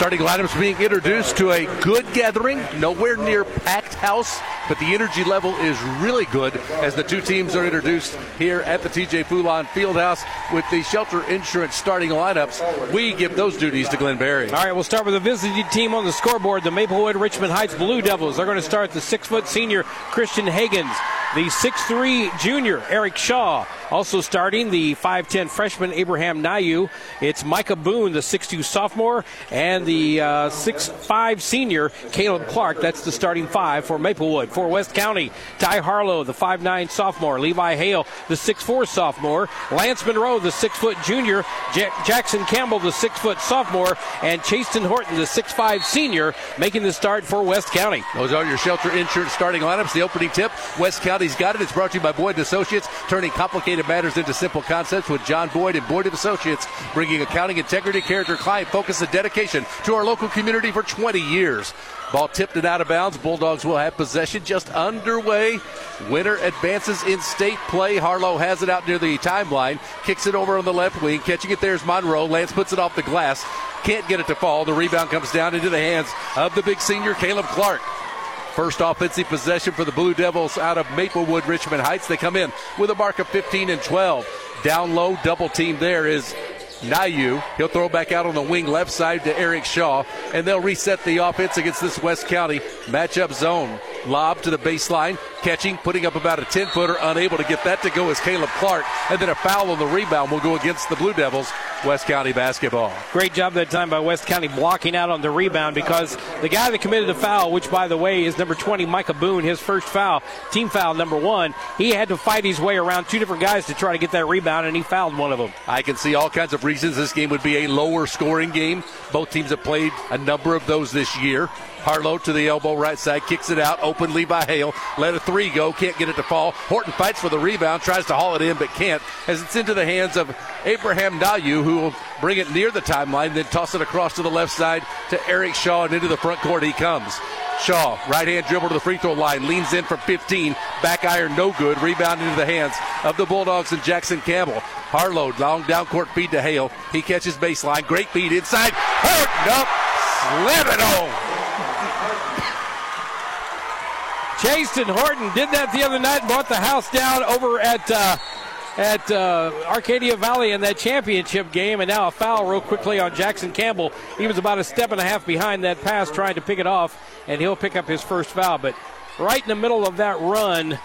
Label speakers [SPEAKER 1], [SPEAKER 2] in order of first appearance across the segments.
[SPEAKER 1] Starting lineups being introduced to a good gathering, nowhere near packed house, but the energy level is really good as the two teams are introduced here at the TJ Fulon Fieldhouse with the shelter insurance starting lineups. We give those duties to Glenn Berry.
[SPEAKER 2] All right, we'll start with the visiting team on the scoreboard. The Maplewood Richmond Heights Blue Devils. They're going to start the six foot senior Christian Hagens, the six-three junior Eric Shaw. Also starting the 5'10 freshman Abraham Nayu. It's Micah Boone, the 6'2 sophomore, and the uh, 6'5 senior Caleb Clark. That's the starting five for Maplewood. For West County, Ty Harlow, the 5'9 sophomore, Levi Hale, the 6'4 sophomore, Lance Monroe, the 6 foot junior, J- Jackson Campbell, the 6 foot sophomore, and Chasten Horton, the 6'5 senior, making the start for West County.
[SPEAKER 1] Those are your shelter insurance starting lineups. The opening tip West County's got it. It's brought to you by Boyd Associates, turning complicated matters into simple concepts with John Boyd and Boyd Associates, bringing accounting, integrity, character, client focus, and dedication to our local community for 20 years. Ball tipped and out of bounds. Bulldogs will have possession just underway. Winner advances in state play. Harlow has it out near the timeline. Kicks it over on the left wing. Catching it there is Monroe. Lance puts it off the glass. Can't get it to fall. The rebound comes down into the hands of the big senior, Caleb Clark. First offensive possession for the Blue Devils out of Maplewood, Richmond Heights. They come in with a mark of 15 and 12. Down low, double team there is Nayu. He'll throw back out on the wing left side to Eric Shaw, and they'll reset the offense against this West County matchup zone. Lob to the baseline, catching, putting up about a 10 footer, unable to get that to go is Caleb Clark, and then a foul on the rebound will go against the Blue Devils. West County basketball.
[SPEAKER 2] Great job that time by West County blocking out on the rebound because the guy that committed the foul, which by the way is number 20, Micah Boone, his first foul, team foul number one, he had to fight his way around two different guys to try to get that rebound, and he fouled one of them.
[SPEAKER 1] I can see all kinds of reasons this game would be a lower scoring game. Both teams have played a number of those this year. Harlow to the elbow, right side, kicks it out, open Levi Hale. Let a three go, can't get it to fall. Horton fights for the rebound, tries to haul it in, but can't, as it's into the hands of Abraham Nayu, who will bring it near the timeline, then toss it across to the left side to Eric Shaw, and into the front court he comes. Shaw, right hand dribble to the free throw line, leans in from 15, back iron no good, rebound into the hands of the Bulldogs and Jackson Campbell. Harlow, long down court feed to Hale. He catches baseline, great feed inside. Horton up, slam it home.
[SPEAKER 2] Chasten Horton did that the other night and brought the house down over at uh, at uh, Arcadia Valley in that championship game, and now a foul real quickly on Jackson Campbell. He was about a step and a half behind that pass, trying to pick it off, and he'll pick up his first foul. But right in the middle of that run,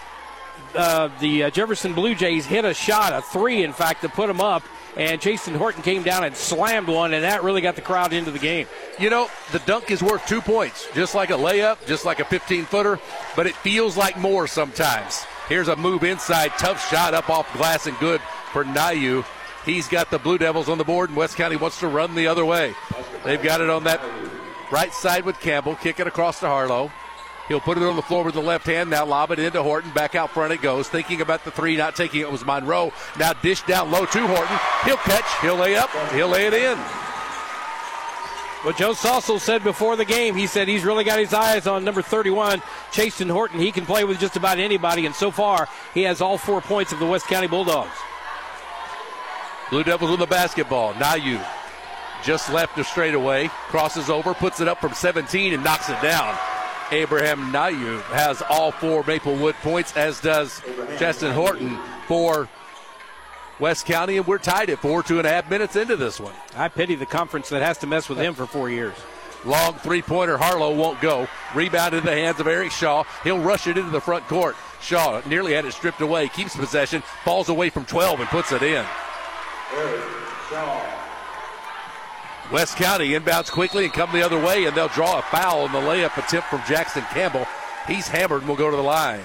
[SPEAKER 2] uh, the uh, Jefferson Blue Jays hit a shot, a three, in fact, to put them up. And Chasten Horton came down and slammed one, and that really got the crowd into the game.
[SPEAKER 1] You know, the dunk is worth two points, just like a layup, just like a 15 footer, but it feels like more sometimes. Here's a move inside, tough shot up off glass and good for Nayu. He's got the Blue Devils on the board, and West County wants to run the other way. They've got it on that right side with Campbell, kick it across to Harlow. He'll put it on the floor with the left hand. Now lob it into Horton. Back out front it goes. Thinking about the three, not taking it was Monroe. Now dish down low to Horton. He'll catch. He'll lay up. He'll lay it in.
[SPEAKER 2] What Joe Saucel said before the game, he said he's really got his eyes on number 31, Chasten Horton. He can play with just about anybody, and so far he has all four points of the West County Bulldogs.
[SPEAKER 1] Blue Devils with the basketball. Nayu just left the straightaway, crosses over, puts it up from 17 and knocks it down. Abraham Nayu has all four Maplewood points, as does Chasten Horton for West County, and we're tied at four, two and a half minutes into this one.
[SPEAKER 2] I pity the conference that has to mess with him for four years.
[SPEAKER 1] Long three pointer, Harlow won't go. Rebound in the hands of Eric Shaw. He'll rush it into the front court. Shaw nearly had it stripped away, keeps possession, falls away from 12 and puts it in. West County inbounds quickly and come the other way, and they'll draw a foul on the layup attempt from Jackson Campbell. He's hammered and will go to the line.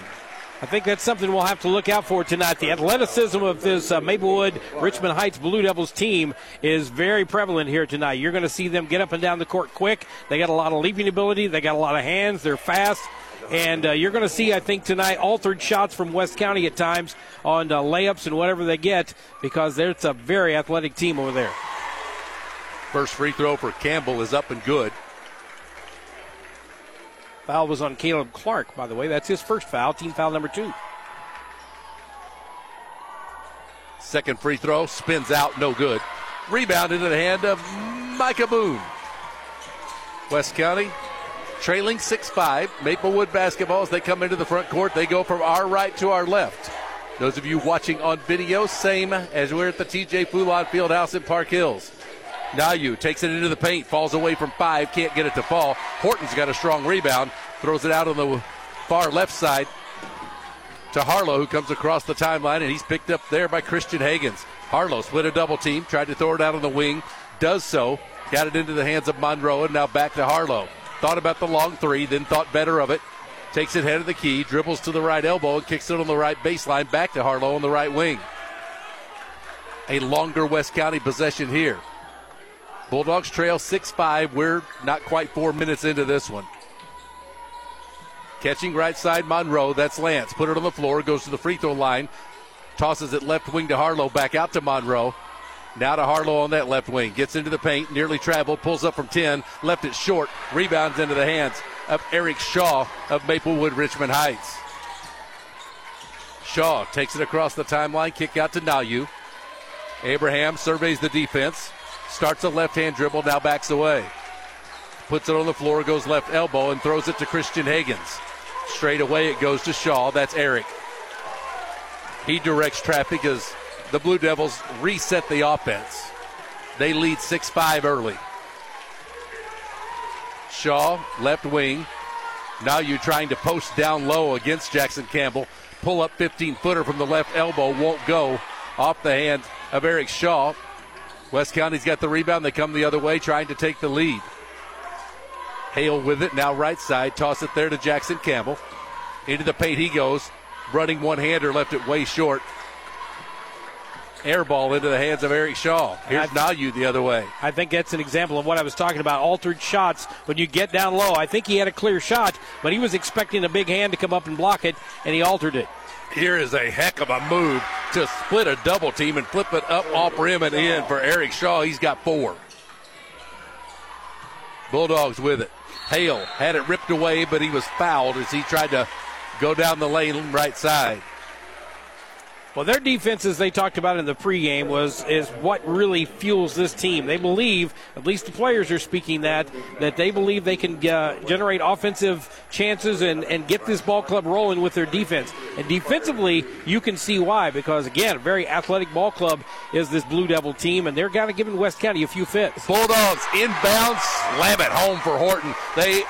[SPEAKER 2] I think that's something we'll have to look out for tonight. The athleticism of this uh, Maplewood Richmond Heights Blue Devils team is very prevalent here tonight. You're going to see them get up and down the court quick. They got a lot of leaping ability. They got a lot of hands. They're fast. And uh, you're going to see, I think, tonight altered shots from West County at times on uh, layups and whatever they get because it's a very athletic team over there.
[SPEAKER 1] First free throw for Campbell is up and good.
[SPEAKER 2] Foul was on Caleb Clark, by the way. That's his first foul, team foul number two.
[SPEAKER 1] Second free throw spins out, no good. Rebound into the hand of Micah Boone. West County trailing 6 5. Maplewood basketball as they come into the front court. They go from our right to our left. Those of you watching on video, same as we're at the TJ Fulon Fieldhouse in Park Hills. Nayu takes it into the paint, falls away from five, can't get it to fall. Horton's got a strong rebound, throws it out on the far left side to Harlow, who comes across the timeline, and he's picked up there by Christian Hagens. Harlow split a double team, tried to throw it out on the wing, does so, got it into the hands of Monroe, and now back to Harlow. Thought about the long three, then thought better of it. Takes it head of the key, dribbles to the right elbow, and kicks it on the right baseline back to Harlow on the right wing. A longer West County possession here. Bulldogs trail 6 5. We're not quite four minutes into this one. Catching right side Monroe. That's Lance. Put it on the floor. Goes to the free throw line. Tosses it left wing to Harlow. Back out to Monroe. Now to Harlow on that left wing. Gets into the paint. Nearly traveled. Pulls up from 10. Left it short. Rebounds into the hands of Eric Shaw of Maplewood Richmond Heights. Shaw takes it across the timeline. Kick out to Nayu. Abraham surveys the defense. Starts a left hand dribble. Now backs away. Puts it on the floor. Goes left elbow and throws it to Christian Hagens. Straight away it goes to Shaw. That's Eric. He directs traffic as the Blue Devils reset the offense. They lead 6 5 early. Shaw, left wing. Now you're trying to post down low against Jackson Campbell. Pull up 15 footer from the left elbow won't go off the hand of Eric Shaw. West County's got the rebound. They come the other way trying to take the lead. Hale with it. Now right side. Toss it there to Jackson Campbell. Into the paint he goes. Running one hander left it way short. Air ball into the hands of Eric Shaw. Here's Nayu the other way.
[SPEAKER 2] I think that's an example of what I was talking about. Altered shots when you get down low. I think he had a clear shot, but he was expecting a big hand to come up and block it, and he altered it.
[SPEAKER 1] Here is a heck of a move to split a double team and flip it up off rim and in for Eric Shaw. He's got four. Bulldogs with it. Hale had it ripped away, but he was fouled as he tried to go down the lane right side.
[SPEAKER 2] Well, their defense, as they talked about in the pregame, was is what really fuels this team. They believe, at least the players are speaking that, that they believe they can uh, generate offensive chances and, and get this ball club rolling with their defense. And defensively, you can see why, because again, a very athletic ball club is this Blue Devil team, and they're kind of giving West County a few fits.
[SPEAKER 1] Bulldogs inbounds, slam it home for Horton. They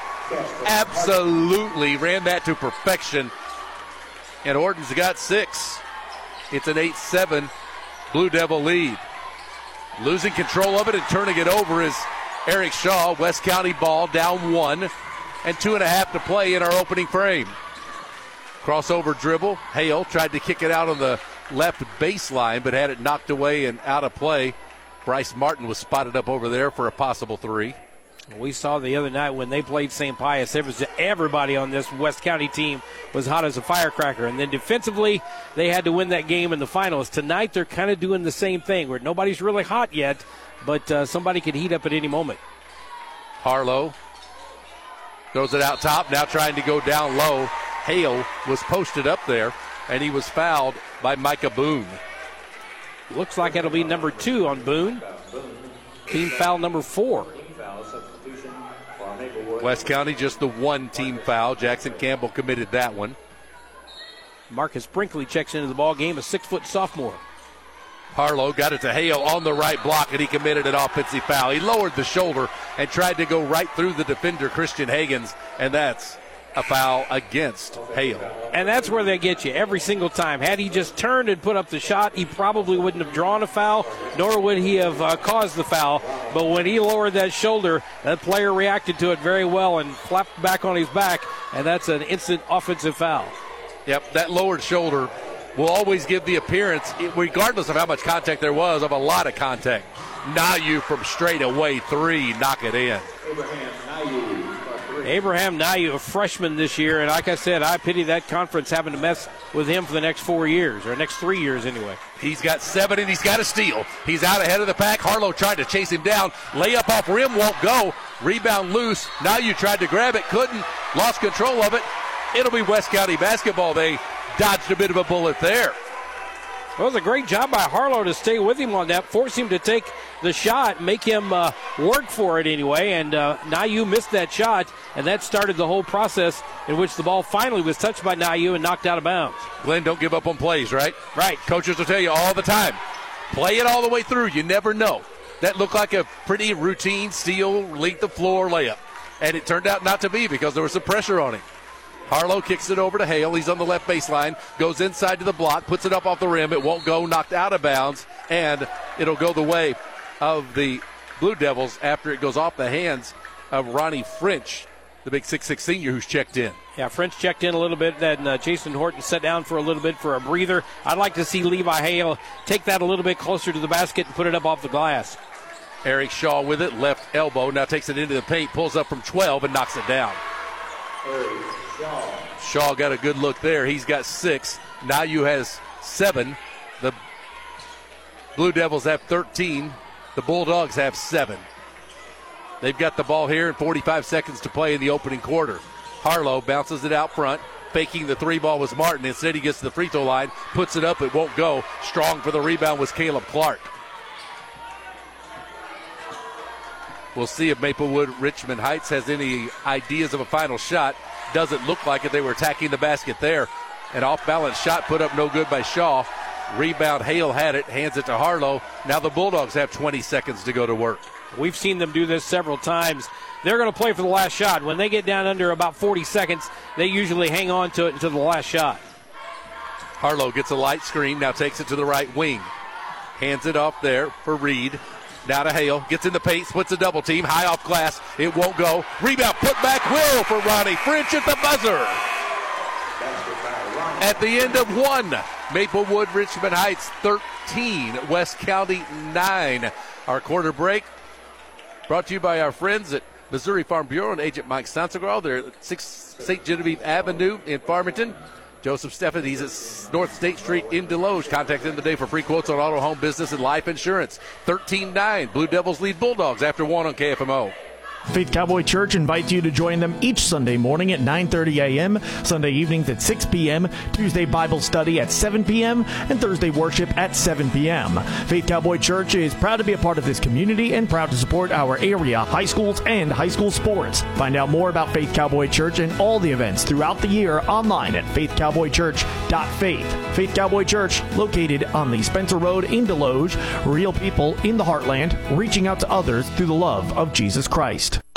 [SPEAKER 1] absolutely ran that to perfection, and Horton's got six. It's an 8 7 Blue Devil lead. Losing control of it and turning it over is Eric Shaw. West County ball down one and two and a half to play in our opening frame. Crossover dribble. Hale tried to kick it out on the left baseline, but had it knocked away and out of play. Bryce Martin was spotted up over there for a possible three.
[SPEAKER 2] We saw the other night when they played St. Pius, it was everybody on this West County team was hot as a firecracker. And then defensively, they had to win that game in the finals. Tonight, they're kind of doing the same thing where nobody's really hot yet, but uh, somebody could heat up at any moment.
[SPEAKER 1] Harlow throws it out top, now trying to go down low. Hale was posted up there, and he was fouled by Micah Boone.
[SPEAKER 2] Looks like it'll be number two on Boone. Team foul number four.
[SPEAKER 1] West County just the one team foul. Jackson Campbell committed that one.
[SPEAKER 2] Marcus Brinkley checks into the ball game, a six foot sophomore.
[SPEAKER 1] Harlow got it to Hale on the right block, and he committed an offensive foul. He lowered the shoulder and tried to go right through the defender, Christian Hagens, and that's a foul against Hale.
[SPEAKER 2] And that's where they get you every single time. Had he just turned and put up the shot, he probably wouldn't have drawn a foul, nor would he have uh, caused the foul. But when he lowered that shoulder, that player reacted to it very well and flapped back on his back, and that's an instant offensive foul.
[SPEAKER 1] Yep, that lowered shoulder will always give the appearance, regardless of how much contact there was, of a lot of contact. Nayu from straight away three, knock it in.
[SPEAKER 2] Abraham Nayu, a freshman this year, and like I said, I pity that conference having to mess with him for the next four years, or next three years anyway.
[SPEAKER 1] He's got seven and he's got a steal. He's out ahead of the pack. Harlow tried to chase him down. Layup off rim won't go. Rebound loose. Nayu tried to grab it, couldn't. Lost control of it. It'll be West County basketball. They dodged a bit of a bullet there.
[SPEAKER 2] It was a great job by Harlow to stay with him on that, force him to take the shot, make him uh, work for it anyway. And uh, Nayu missed that shot, and that started the whole process in which the ball finally was touched by Nayu and knocked out of bounds.
[SPEAKER 1] Glenn, don't give up on plays, right?
[SPEAKER 2] Right.
[SPEAKER 1] Coaches will tell you all the time play it all the way through. You never know. That looked like a pretty routine steal, length of floor layup. And it turned out not to be because there was some pressure on him. Harlow kicks it over to Hale. He's on the left baseline, goes inside to the block, puts it up off the rim. It won't go, knocked out of bounds, and it'll go the way of the Blue Devils after it goes off the hands of Ronnie French, the big six-six senior who's checked in.
[SPEAKER 2] Yeah, French checked in a little bit. Then uh, Chasten Horton sat down for a little bit for a breather. I'd like to see Levi Hale take that a little bit closer to the basket and put it up off the glass.
[SPEAKER 1] Eric Shaw with it, left elbow, now takes it into the paint, pulls up from 12 and knocks it down. Shaw got a good look there. He's got six. Nayu has seven. The Blue Devils have 13. The Bulldogs have seven. They've got the ball here and 45 seconds to play in the opening quarter. Harlow bounces it out front. Faking the three ball was Martin. Instead, he gets to the free throw line, puts it up. It won't go. Strong for the rebound was Caleb Clark. We'll see if Maplewood Richmond Heights has any ideas of a final shot. Doesn't look like it. They were attacking the basket there. An off balance shot put up no good by Shaw. Rebound, Hale had it, hands it to Harlow. Now the Bulldogs have 20 seconds to go to work.
[SPEAKER 2] We've seen them do this several times. They're going to play for the last shot. When they get down under about 40 seconds, they usually hang on to it until the last shot.
[SPEAKER 1] Harlow gets a light screen, now takes it to the right wing. Hands it off there for Reed. Now to Hale. Gets in the paint, splits a double team. High off glass. It won't go. Rebound, put back will for Ronnie French at the buzzer. At the end of one, Maplewood Richmond Heights 13, West County 9. Our quarter break brought to you by our friends at Missouri Farm Bureau and Agent Mike Sansegraw. They're at 6 St. Genevieve Avenue in Farmington. Joseph Steffen, he's at North State Street in Desloge. Contact him today for free quotes on auto, home, business, and life insurance. 13 9. Blue Devils lead Bulldogs after one on KFMO.
[SPEAKER 3] Faith Cowboy Church invites you to join them each Sunday morning at 9:30 a.m., Sunday evenings at 6 p.m., Tuesday Bible study at 7 p.m., and Thursday worship at 7 p.m. Faith Cowboy Church is proud to be a part of this community and proud to support our area high schools and high school sports. Find out more about Faith Cowboy Church and all the events throughout the year online at faithcowboychurch.faith. Faith Cowboy Church, located on the Spencer Road in Desloge, real people in the heartland, reaching out to others through the love of Jesus Christ.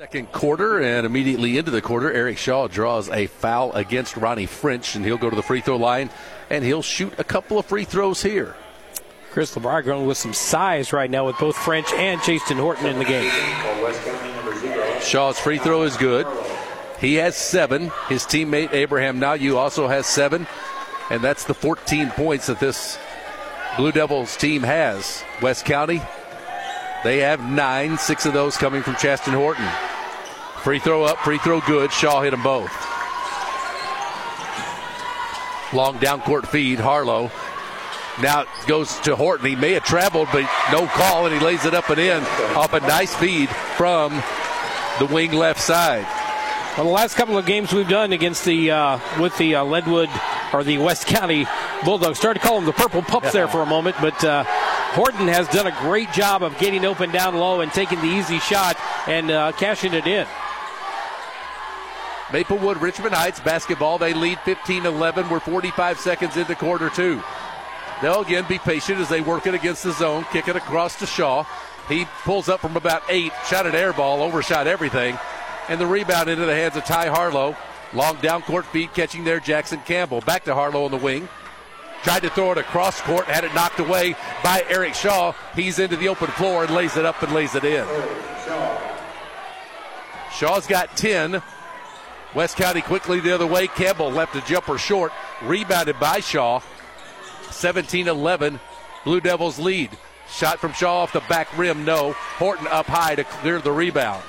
[SPEAKER 1] Second quarter, and immediately into the quarter, Eric Shaw draws a foul against Ronnie French, and he'll go to the free throw line and he'll shoot a couple of free throws here.
[SPEAKER 2] Chris LeBron going with some size right now with both French and Chasten Horton in the game.
[SPEAKER 1] Shaw's free throw is good. He has seven. His teammate Abraham Nayu also has seven, and that's the 14 points that this Blue Devils team has. West County, they have nine, six of those coming from Chaston Horton. Free throw up, free throw good. Shaw hit them both. Long down court feed. Harlow now goes to Horton. He may have traveled, but no call, and he lays it up and in off a nice feed from the wing left side.
[SPEAKER 2] Well, the last couple of games we've done against the uh, with the uh, Leadwood or the West County Bulldogs, started to call them the Purple Pups there for a moment, but uh, Horton has done a great job of getting open down low and taking the easy shot and uh, cashing it in.
[SPEAKER 1] Maplewood Richmond Heights basketball. They lead 15 11. We're 45 seconds into quarter two. They'll again be patient as they work it against the zone, kick it across to Shaw. He pulls up from about eight, shot an air ball, overshot everything, and the rebound into the hands of Ty Harlow. Long down court feed catching there, Jackson Campbell. Back to Harlow on the wing. Tried to throw it across court, had it knocked away by Eric Shaw. He's into the open floor and lays it up and lays it in. Shaw's got 10. West County quickly the other way. Campbell left a jumper short, rebounded by Shaw. 17 11. Blue Devils lead. Shot from Shaw off the back rim, no. Horton up high to clear the rebound.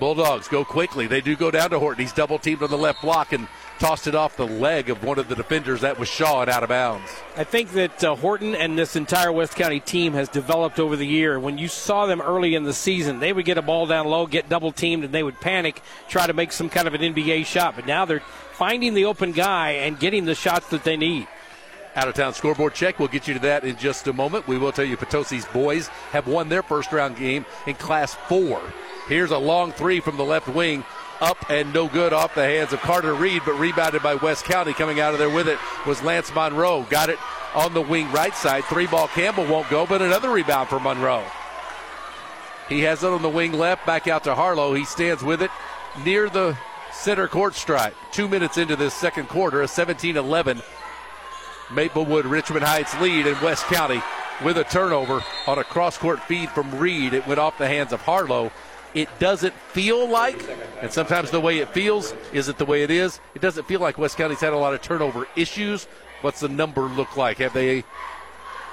[SPEAKER 1] Bulldogs go quickly. They do go down to Horton. He's double teamed on the left block and tossed it off the leg of one of the defenders. That was Shaw and out of bounds.
[SPEAKER 2] I think that uh, Horton and this entire West County team has developed over the year. When you saw them early in the season, they would get a ball down low, get double teamed, and they would panic, try to make some kind of an NBA shot. But now they're finding the open guy and getting the shots that they need.
[SPEAKER 1] Out of town scoreboard check. We'll get you to that in just a moment. We will tell you Potosi's boys have won their first round game in Class 4. Here's a long three from the left wing. Up and no good off the hands of Carter Reed, but rebounded by West County. Coming out of there with it was Lance Monroe. Got it on the wing right side. Three ball Campbell won't go, but another rebound for Monroe. He has it on the wing left, back out to Harlow. He stands with it near the center court stripe. Two minutes into this second quarter, a 17 11 Maplewood Richmond Heights lead in West County with a turnover on a cross court feed from Reed. It went off the hands of Harlow. It doesn't feel like, and sometimes the way it feels isn't the way it is. It doesn't feel like West County's had a lot of turnover issues. What's the number look like? Have they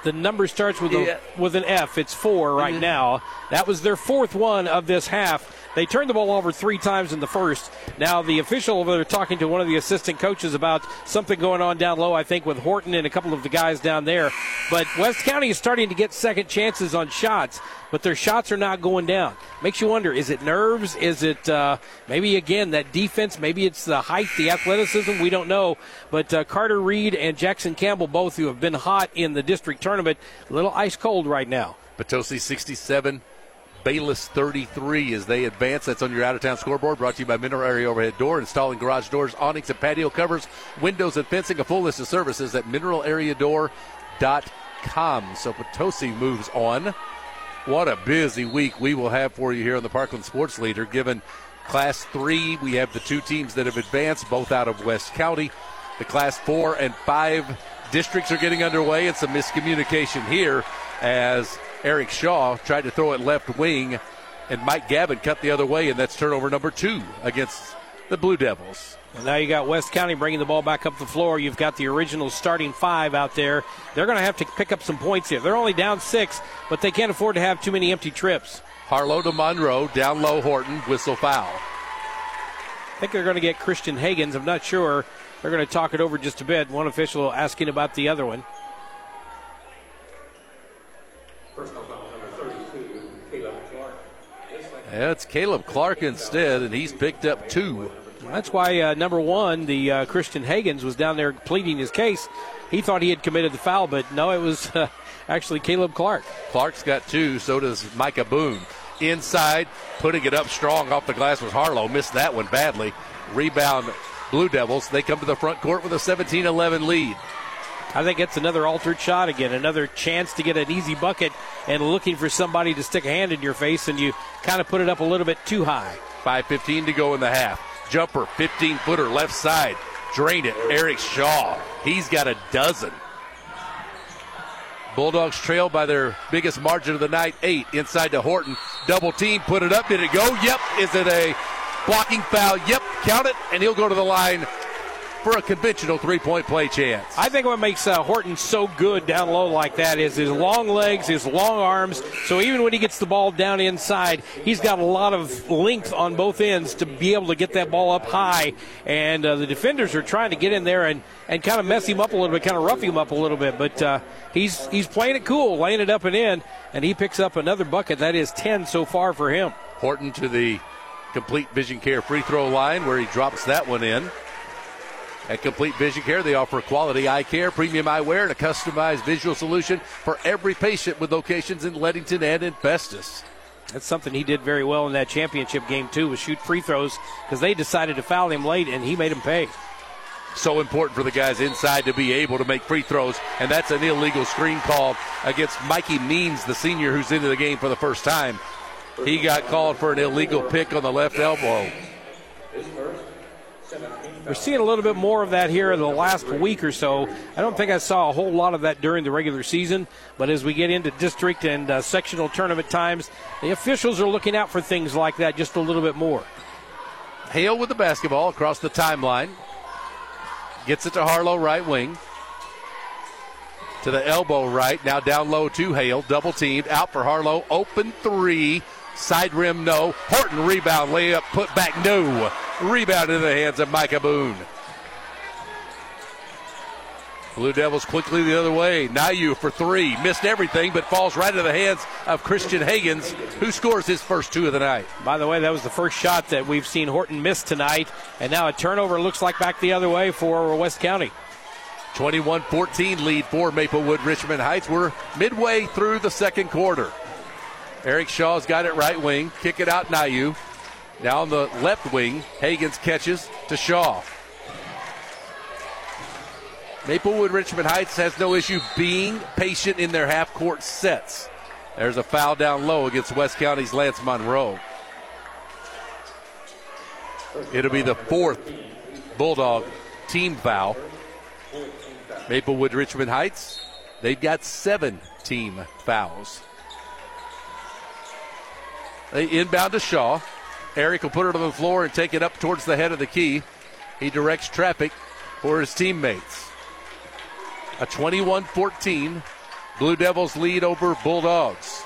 [SPEAKER 2] the number starts with a, with an F. It's four right mm-hmm. now. That was their fourth one of this half. They turned the ball over three times in the first. Now, the official over there talking to one of the assistant coaches about something going on down low, I think, with Horton and a couple of the guys down there. But West County is starting to get second chances on shots, but their shots are not going down. Makes you wonder is it nerves? Is it uh, maybe, again, that defense? Maybe it's the height, the athleticism? We don't know. But uh, Carter Reed and Jackson Campbell, both who have been hot in the district tournament, a little ice cold right now.
[SPEAKER 1] Potosi 67, Bayless 33 as they advance. That's on your out of town scoreboard. Brought to you by Mineral Area Overhead Door, installing garage doors, awnings, and patio covers, windows, and fencing. A full list of services at mineralareadoor.com. So Potosi moves on. What a busy week we will have for you here on the Parkland Sports Leader. Given Class 3, we have the two teams that have advanced, both out of West County. The Class 4 and 5 districts are getting underway, and some miscommunication here as Eric Shaw tried to throw it left wing, and Mike Gavin cut the other way, and that's turnover number two against the Blue Devils.
[SPEAKER 2] Well, now you got West County bringing the ball back up the floor. You've got the original starting five out there. They're going to have to pick up some points here. They're only down six, but they can't afford to have too many empty trips.
[SPEAKER 1] Harlow to Monroe, down low Horton, whistle foul.
[SPEAKER 2] I think they're going to get Christian Hagens. I'm not sure. They're going to talk it over just a bit. One official asking about the other one.
[SPEAKER 1] Yeah, it's Caleb Clark instead, and he's picked up two.
[SPEAKER 2] That's why uh, number one, the uh, Christian Hagens, was down there pleading his case. He thought he had committed the foul, but no, it was uh, actually Caleb Clark.
[SPEAKER 1] Clark's got two, so does Micah Boone. Inside, putting it up strong off the glass was Harlow. Missed that one badly. Rebound, Blue Devils. They come to the front court with a 17 11 lead.
[SPEAKER 2] I think it's another altered shot again, another chance to get an easy bucket and looking for somebody to stick a hand in your face, and you kind of put it up a little bit too high.
[SPEAKER 1] 5.15 to go in the half. Jumper, 15 footer, left side. Drain it. Eric Shaw. He's got a dozen. Bulldogs trail by their biggest margin of the night, eight. Inside to Horton. Double team, put it up. Did it go? Yep. Is it a blocking foul? Yep. Count it, and he'll go to the line for a conventional three point play chance.
[SPEAKER 2] I think what makes uh, Horton so good down low like that is his long legs, his long arms. So even when he gets the ball down inside, he's got a lot of length on both ends to be able to get that ball up high. And uh, the defenders are trying to get in there and, and kind of mess him up a little bit, kind of rough him up a little bit. But uh, he's he's playing it cool, laying it up and in, and he picks up another bucket. That is 10 so far for him.
[SPEAKER 1] Horton to the complete vision care free throw line where he drops that one in. At Complete Vision Care, they offer quality eye care, premium eyewear, and a customized visual solution for every patient with locations in Leadington and in Festus.
[SPEAKER 2] That's something he did very well in that championship game, too, was shoot free throws because they decided to foul him late and he made him pay.
[SPEAKER 1] so important for the guys inside to be able to make free throws. And that's an illegal screen call against Mikey Means, the senior who's into the game for the first time. He got called for an illegal pick on the left elbow.
[SPEAKER 2] We're seeing a little bit more of that here in the last week or so. I don't think I saw a whole lot of that during the regular season, but as we get into district and uh, sectional tournament times, the officials are looking out for things like that just a little bit more.
[SPEAKER 1] Hale with the basketball across the timeline. Gets it to Harlow, right wing. To the elbow right. Now down low to Hale. Double teamed. Out for Harlow. Open three. Side rim, no. Horton rebound. Layup put back, no. Rebound in the hands of Micah Boone. Blue Devils quickly the other way. Nayu for three. Missed everything, but falls right into the hands of Christian Hagens, who scores his first two of the night.
[SPEAKER 2] By the way, that was the first shot that we've seen Horton miss tonight. And now a turnover looks like back the other way for West County.
[SPEAKER 1] 21 14 lead for Maplewood Richmond Heights. We're midway through the second quarter. Eric Shaw's got it right wing. Kick it out, Nayu. Now on the left wing, Hagens catches to Shaw. Maplewood Richmond Heights has no issue being patient in their half court sets. There's a foul down low against West County's Lance Monroe. It'll be the fourth Bulldog team foul. Maplewood Richmond Heights, they've got seven team fouls. They inbound to Shaw. Eric will put it on the floor and take it up towards the head of the key. He directs traffic for his teammates. A 21 14 Blue Devils lead over Bulldogs.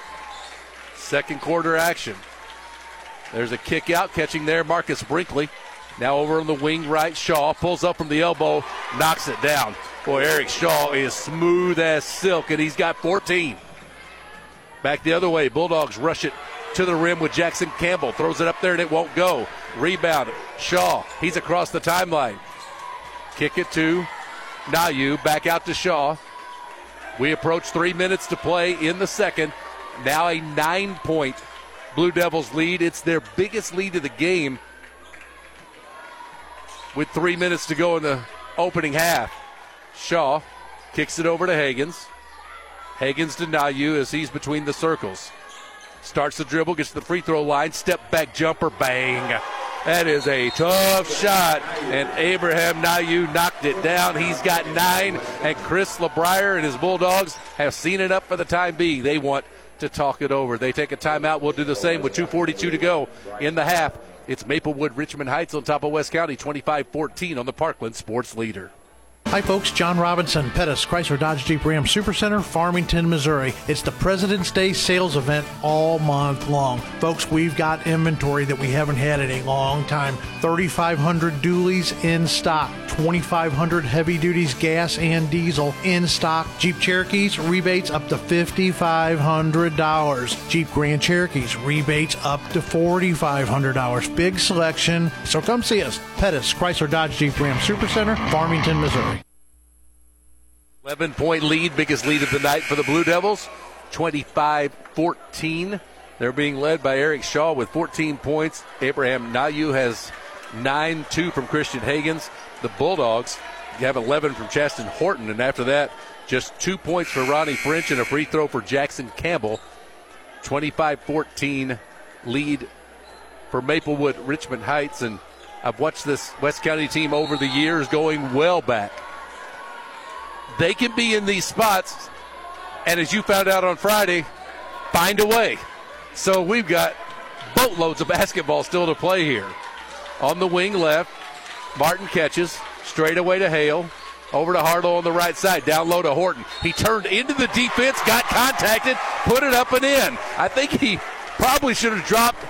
[SPEAKER 1] Second quarter action. There's a kick out, catching there Marcus Brinkley. Now over on the wing right, Shaw pulls up from the elbow, knocks it down. Boy, Eric Shaw is smooth as silk, and he's got 14. Back the other way, Bulldogs rush it to the rim with Jackson Campbell. Throws it up there and it won't go. Rebound, Shaw. He's across the timeline. Kick it to Nayu. Back out to Shaw. We approach three minutes to play in the second. Now a nine point Blue Devils lead. It's their biggest lead of the game with three minutes to go in the opening half. Shaw kicks it over to Hagens. Hagens to Nayu as he's between the circles. Starts the dribble, gets to the free throw line, step back jumper, bang. That is a tough shot, and Abraham Nayu knocked it down. He's got nine, and Chris LeBrier and his Bulldogs have seen it up for the time being. They want to talk it over. They take a timeout. We'll do the same with 2.42 to go in the half. It's Maplewood Richmond Heights on top of West County, 25 14 on the Parkland Sports Leader.
[SPEAKER 4] Hi, folks. John Robinson, Pettis, Chrysler Dodge Jeep Ram Supercenter, Farmington, Missouri. It's the President's Day sales event all month long. Folks, we've got inventory that we haven't had in a long time 3,500 dualies in stock, 2,500 heavy duties gas and diesel in stock. Jeep Cherokees, rebates up to $5,500. Jeep Grand Cherokees, rebates up to $4,500. Big selection. So come see us. Pettis, Chrysler Dodge Jeep Ram Supercenter, Farmington, Missouri.
[SPEAKER 1] 11 point lead, biggest lead of the night for the Blue Devils. 25 14. They're being led by Eric Shaw with 14 points. Abraham Nayu has 9 2 from Christian Hagens. The Bulldogs have 11 from Chaston Horton, and after that, just two points for Ronnie French and a free throw for Jackson Campbell. 25 14 lead for Maplewood Richmond Heights. And I've watched this West County team over the years going well back they can be in these spots, and as you found out on Friday, find a way. So we've got boatloads of basketball still to play here. On the wing left, Martin catches straight away to Hale. Over to Harlow on the right side, down low to Horton. He turned into the defense, got contacted, put it up and in. I think he probably should have dropped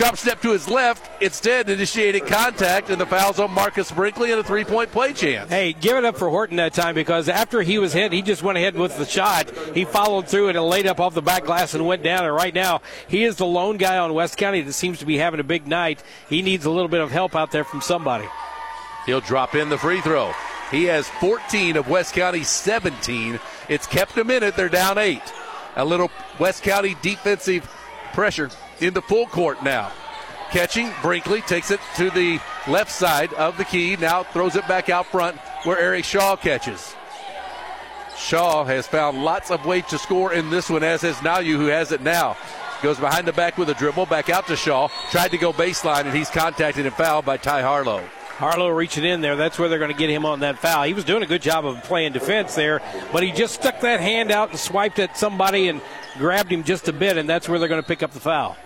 [SPEAKER 1] drop step to his left, instead initiated contact, and the foul's on Marcus Brinkley and a three point play chance.
[SPEAKER 2] Hey, give it up for Horton that time because after he was hit, he just went ahead with the shot. He followed through it and laid up off the back glass and went down. And right now, he is the lone guy on West County that seems to be having a big night. He needs a little bit of help out there from somebody.
[SPEAKER 1] He'll drop in the free throw. He has 14 of West County's 17. It's kept them in it. They're down eight. A little West County defensive pressure in the full court now. Catching, Brinkley takes it to the left side of the key. Now throws it back out front where Eric Shaw catches. Shaw has found lots of ways to score in this one, as has Nayu, who has it now. Goes behind the back with a dribble, back out to Shaw. Tried to go baseline, and he's contacted and fouled by Ty Harlow.
[SPEAKER 2] Harlow reaching in there. That's where they're going to get him on that foul. He was doing a good job of playing defense there, but he just stuck that hand out and swiped at somebody and grabbed him just a bit, and that's where they're going to pick up the foul.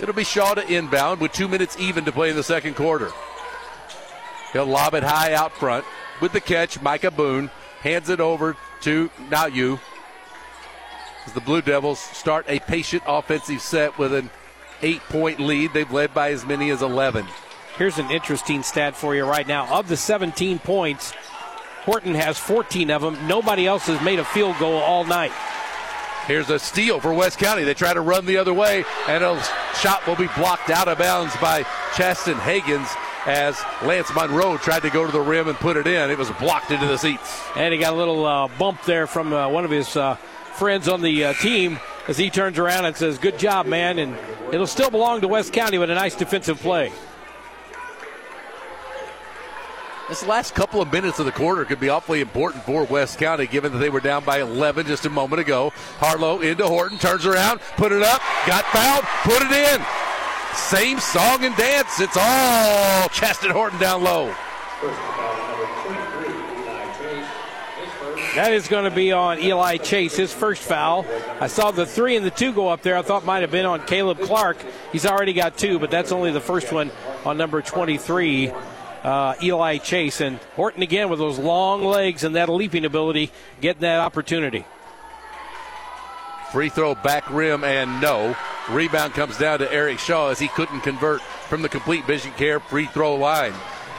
[SPEAKER 1] It'll be Shaw to inbound with two minutes even to play in the second quarter. He'll lob it high out front with the catch. Micah Boone hands it over to Nayu. As the Blue Devils start a patient offensive set with an eight point lead, they've led by as many as 11.
[SPEAKER 2] Here's an interesting stat for you right now. Of the 17 points, Horton has 14 of them. Nobody else has made a field goal all night.
[SPEAKER 1] Here's a steal for West County. They try to run the other way, and a shot will be blocked out of bounds by Chaston Hagens as Lance Monroe tried to go to the rim and put it in. It was blocked into the seats.
[SPEAKER 2] And he got a little uh, bump there from uh, one of his uh, friends on the uh, team as he turns around and says, Good job, man. And it'll still belong to West County with a nice defensive play.
[SPEAKER 1] This last couple of minutes of the quarter could be awfully important for West County, given that they were down by 11 just a moment ago. Harlow into Horton, turns around, put it up, got fouled, put it in. Same song and dance. It's all Chaston Horton down low.
[SPEAKER 2] That is going to be on Eli Chase, his first foul. I saw the three and the two go up there. I thought might have been on Caleb Clark. He's already got two, but that's only the first one on number 23 uh, Eli Chase. And Horton again with those long legs and that leaping ability, getting that opportunity.
[SPEAKER 1] Free throw back rim and no. Rebound comes down to Eric Shaw as he couldn't convert from the complete vision care free throw line.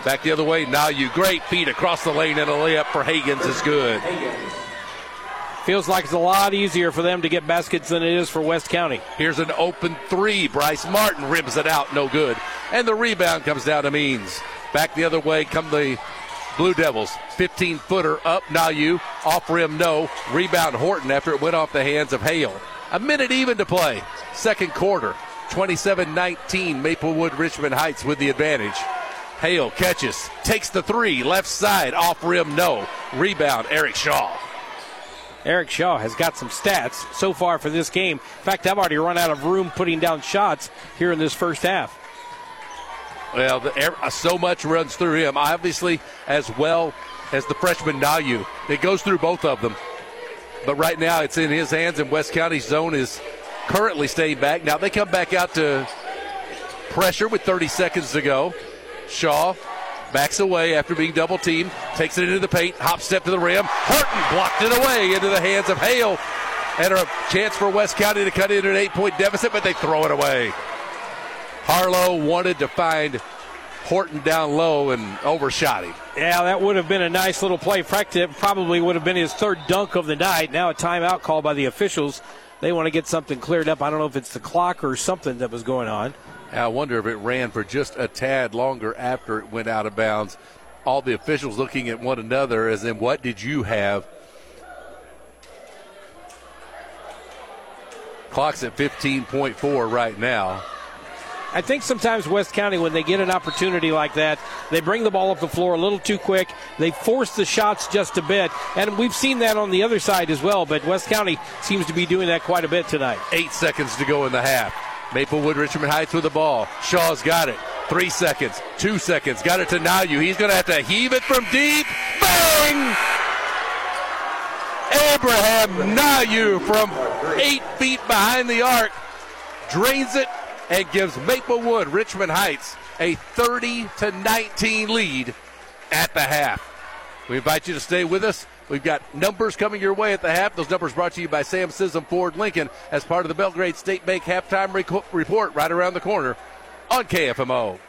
[SPEAKER 1] Back the other way. Now you great feet across the lane and a layup for Hagens is good.
[SPEAKER 2] Feels like it's a lot easier for them to get baskets than it is for West County.
[SPEAKER 1] Here's an open three. Bryce Martin rims it out, no good. And the rebound comes down to Means. Back the other way come the Blue Devils. 15 footer up, Nayu. Off rim, no. Rebound Horton after it went off the hands of Hale. A minute even to play. Second quarter. 27 19. Maplewood Richmond Heights with the advantage. Hale catches, takes the three, left side, off rim, no. Rebound, Eric Shaw.
[SPEAKER 2] Eric Shaw has got some stats so far for this game. In fact, I've already run out of room putting down shots here in this first half.
[SPEAKER 1] Well, the, uh, so much runs through him, obviously, as well as the freshman Nayu. It goes through both of them. But right now, it's in his hands, and West County's zone is currently staying back. Now they come back out to pressure with 30 seconds to go. Shaw backs away after being double teamed, takes it into the paint, hop step to the rim. Horton blocked it away into the hands of Hale. And a chance for West County to cut in an eight point deficit, but they throw it away. Harlow wanted to find Horton down low and overshot him.
[SPEAKER 2] Yeah, that would have been a nice little play. Practice probably would have been his third dunk of the night. Now a timeout call by the officials. They want to get something cleared up. I don't know if it's the clock or something that was going on.
[SPEAKER 1] I wonder if it ran for just a tad longer after it went out of bounds. All the officials looking at one another as in, what did you have? Clock's at 15.4 right now.
[SPEAKER 2] I think sometimes West County, when they get an opportunity like that, they bring the ball up the floor a little too quick. They force the shots just a bit. And we've seen that on the other side as well, but West County seems to be doing that quite a bit tonight.
[SPEAKER 1] Eight seconds to go in the half. Maplewood Richmond Heights with the ball. Shaw's got it. Three seconds, two seconds. Got it to Nayu. He's going to have to heave it from deep. Bang! Abraham Nayu from eight feet behind the arc drains it and gives Maplewood Richmond Heights a 30 to 19 lead at the half. We invite you to stay with us. We've got numbers coming your way at the half. Those numbers brought to you by Sam Sism Ford Lincoln as part of the Belgrade State Bank halftime report right around the corner on KFMO.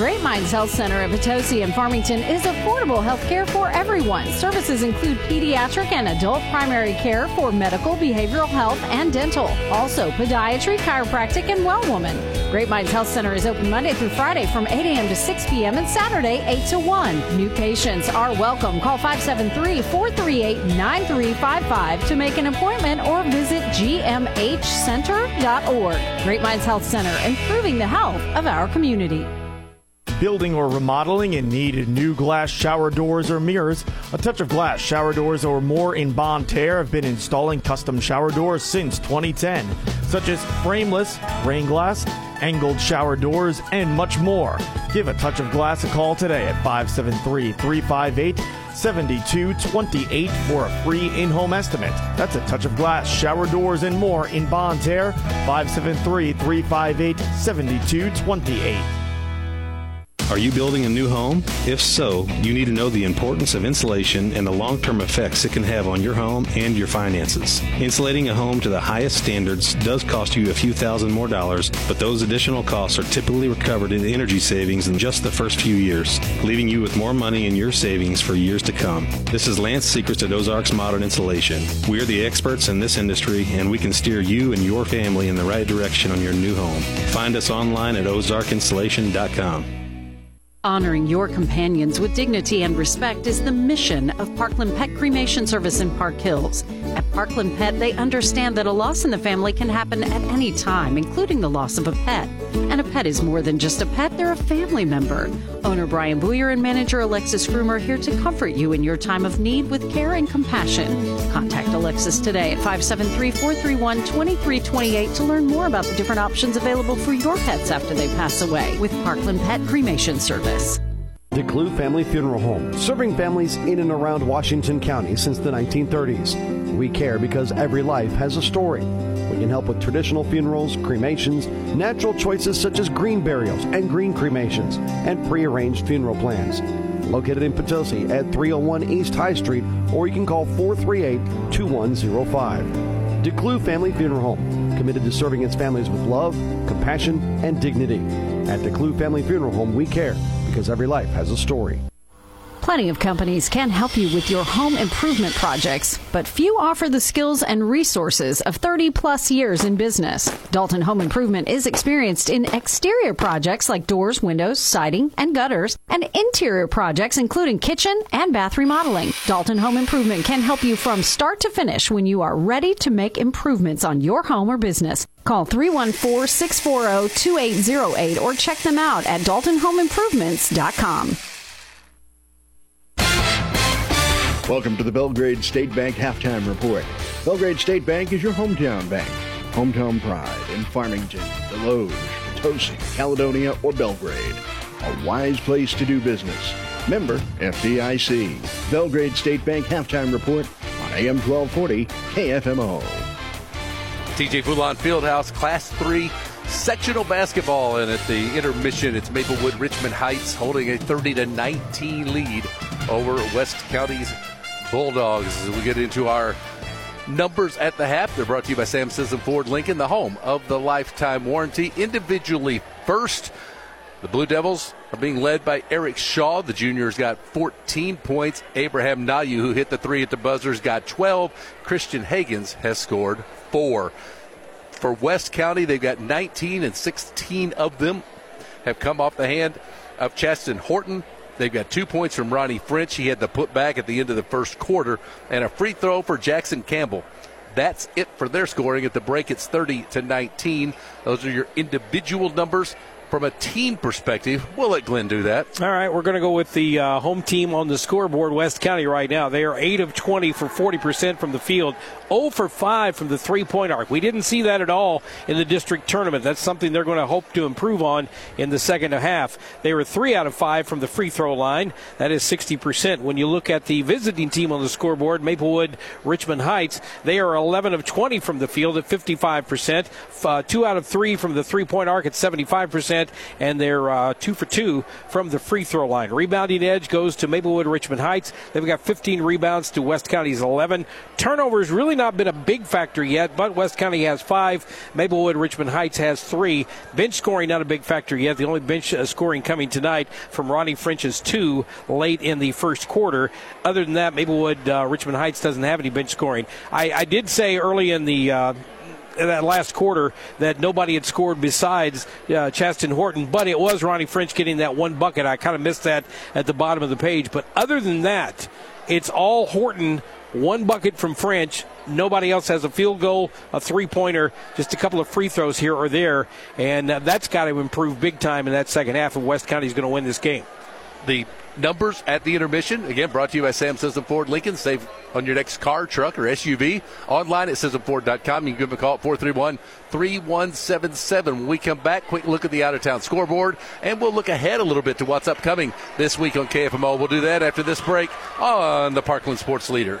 [SPEAKER 5] Great Mines Health Center in Potosi and Farmington is affordable health care for everyone. Services include pediatric and adult primary care for medical, behavioral health, and dental. Also, podiatry, chiropractic, and well woman. Great Mines Health Center is open Monday through Friday from 8 a.m. to 6 p.m. and Saturday 8 to 1. New patients are welcome. Call 573 438 9355 to make an appointment or visit gmhcenter.org. Great Mines Health Center, improving the health of our community.
[SPEAKER 3] Building or remodeling and need new glass shower doors or mirrors? A Touch of Glass shower doors or more in Bonne Terre have been installing custom shower doors since 2010, such as frameless, rain glass, angled shower doors, and much more. Give a Touch of Glass a call today at 573 358 7228 for a free in home estimate. That's a touch of glass, shower doors, and more in Bonne Terre. 573 358 7228.
[SPEAKER 6] Are you building a new home? If so, you need to know the importance of insulation and the long term effects it can have on your home and your finances. Insulating a home to the highest standards does cost you a few thousand more dollars, but those additional costs are typically recovered in energy savings in just the first few years, leaving you with more money in your savings for years to come. This is Lance Secrets at Ozarks Modern Insulation. We are the experts in this industry, and we can steer you and your family in the right direction on your new home. Find us online at ozarkinsulation.com.
[SPEAKER 7] Honoring your companions with dignity and respect is the mission of Parkland Pet Cremation Service in Park Hills. At Parkland Pet, they understand that a loss in the family can happen at any time, including the loss of a pet. And a pet is more than just a pet, they're a family member. Owner Brian Booyer and manager Alexis Groomer are here to comfort you in your time of need with care and compassion. Contact Alexis today at 573 431 2328 to learn more about the different options available for your pets after they pass away with Parkland Pet Cremation Service.
[SPEAKER 8] DeClue Family Funeral Home, serving families in and around Washington County since the 1930s. We care because every life has a story. We can help with traditional funerals, cremations, natural choices such as green burials and green cremations, and prearranged funeral plans. Located in Potosi at 301 East High Street, or you can call 438 2105. DeClue Family Funeral Home, committed to serving its families with love, compassion, and dignity. At DeClue Family Funeral Home, we care because every life has a story.
[SPEAKER 5] Plenty of companies can help you with your home improvement projects, but few offer the skills and resources of 30 plus years in business. Dalton Home Improvement is experienced in exterior projects like doors, windows, siding, and gutters, and interior projects including kitchen and bath remodeling. Dalton Home Improvement can help you from start to finish when you are ready to make improvements on your home or business. Call 314 640 2808 or check them out at daltonhomeimprovements.com.
[SPEAKER 9] Welcome to the Belgrade State Bank Halftime Report. Belgrade State Bank is your hometown bank. Hometown pride in Farmington, Desloge, Potosi, Caledonia, or Belgrade. A wise place to do business. Member FDIC. Belgrade State Bank Halftime Report on AM 1240 KFMO.
[SPEAKER 1] TJ Fulon Fieldhouse Class 3 sectional basketball and at the intermission it's Maplewood Richmond Heights holding a 30 to 19 lead over West County's Bulldogs as we get into our numbers at the half. They're brought to you by Sam Sisson Ford Lincoln, the home of the lifetime warranty. Individually first, the Blue Devils are being led by Eric Shaw. The junior's got 14 points. Abraham Nayu, who hit the three at the buzzers, got 12. Christian Hagens has scored four. For West County, they've got 19, and 16 of them have come off the hand of Chasten Horton. They've got two points from Ronnie French. He had the putback at the end of the first quarter, and a free throw for Jackson Campbell. That's it for their scoring. At the break, it's 30 to 19. Those are your individual numbers. From a team perspective, we'll let Glenn do that.
[SPEAKER 2] All right, we're going to go with the uh, home team on the scoreboard, West County, right now. They are 8 of 20 for 40% from the field, 0 for 5 from the three point arc. We didn't see that at all in the district tournament. That's something they're going to hope to improve on in the second half. They were 3 out of 5 from the free throw line. That is 60%. When you look at the visiting team on the scoreboard, Maplewood Richmond Heights, they are 11 of 20 from the field at 55%, uh, 2 out of 3 from the three point arc at 75% and they're uh, two for two from the free throw line. Rebounding edge goes to Maplewood Richmond Heights. They've got 15 rebounds to West County's 11. Turnovers really not been a big factor yet, but West County has five. Maplewood Richmond Heights has three. Bench scoring not a big factor yet. The only bench uh, scoring coming tonight from Ronnie French's two late in the first quarter. Other than that, Maplewood uh, Richmond Heights doesn't have any bench scoring. I, I did say early in the uh, that last quarter that nobody had scored besides uh, Chasten Horton, but it was Ronnie French getting that one bucket. I kind of missed that at the bottom of the page. But other than that, it's all Horton one bucket from French. Nobody else has a field goal, a three pointer, just a couple of free throws here or there. And uh, that's got to improve big time in that second half if West County is going to win this game.
[SPEAKER 1] The numbers at the intermission, again, brought to you by Sam Sisson Ford Lincoln. Save on your next car, truck, or SUV. Online at SissonFord.com. You can give them a call at 431 3177. When we come back, quick look at the out of town scoreboard, and we'll look ahead a little bit to what's upcoming this week on KFMO. We'll do that after this break on the Parkland Sports Leader.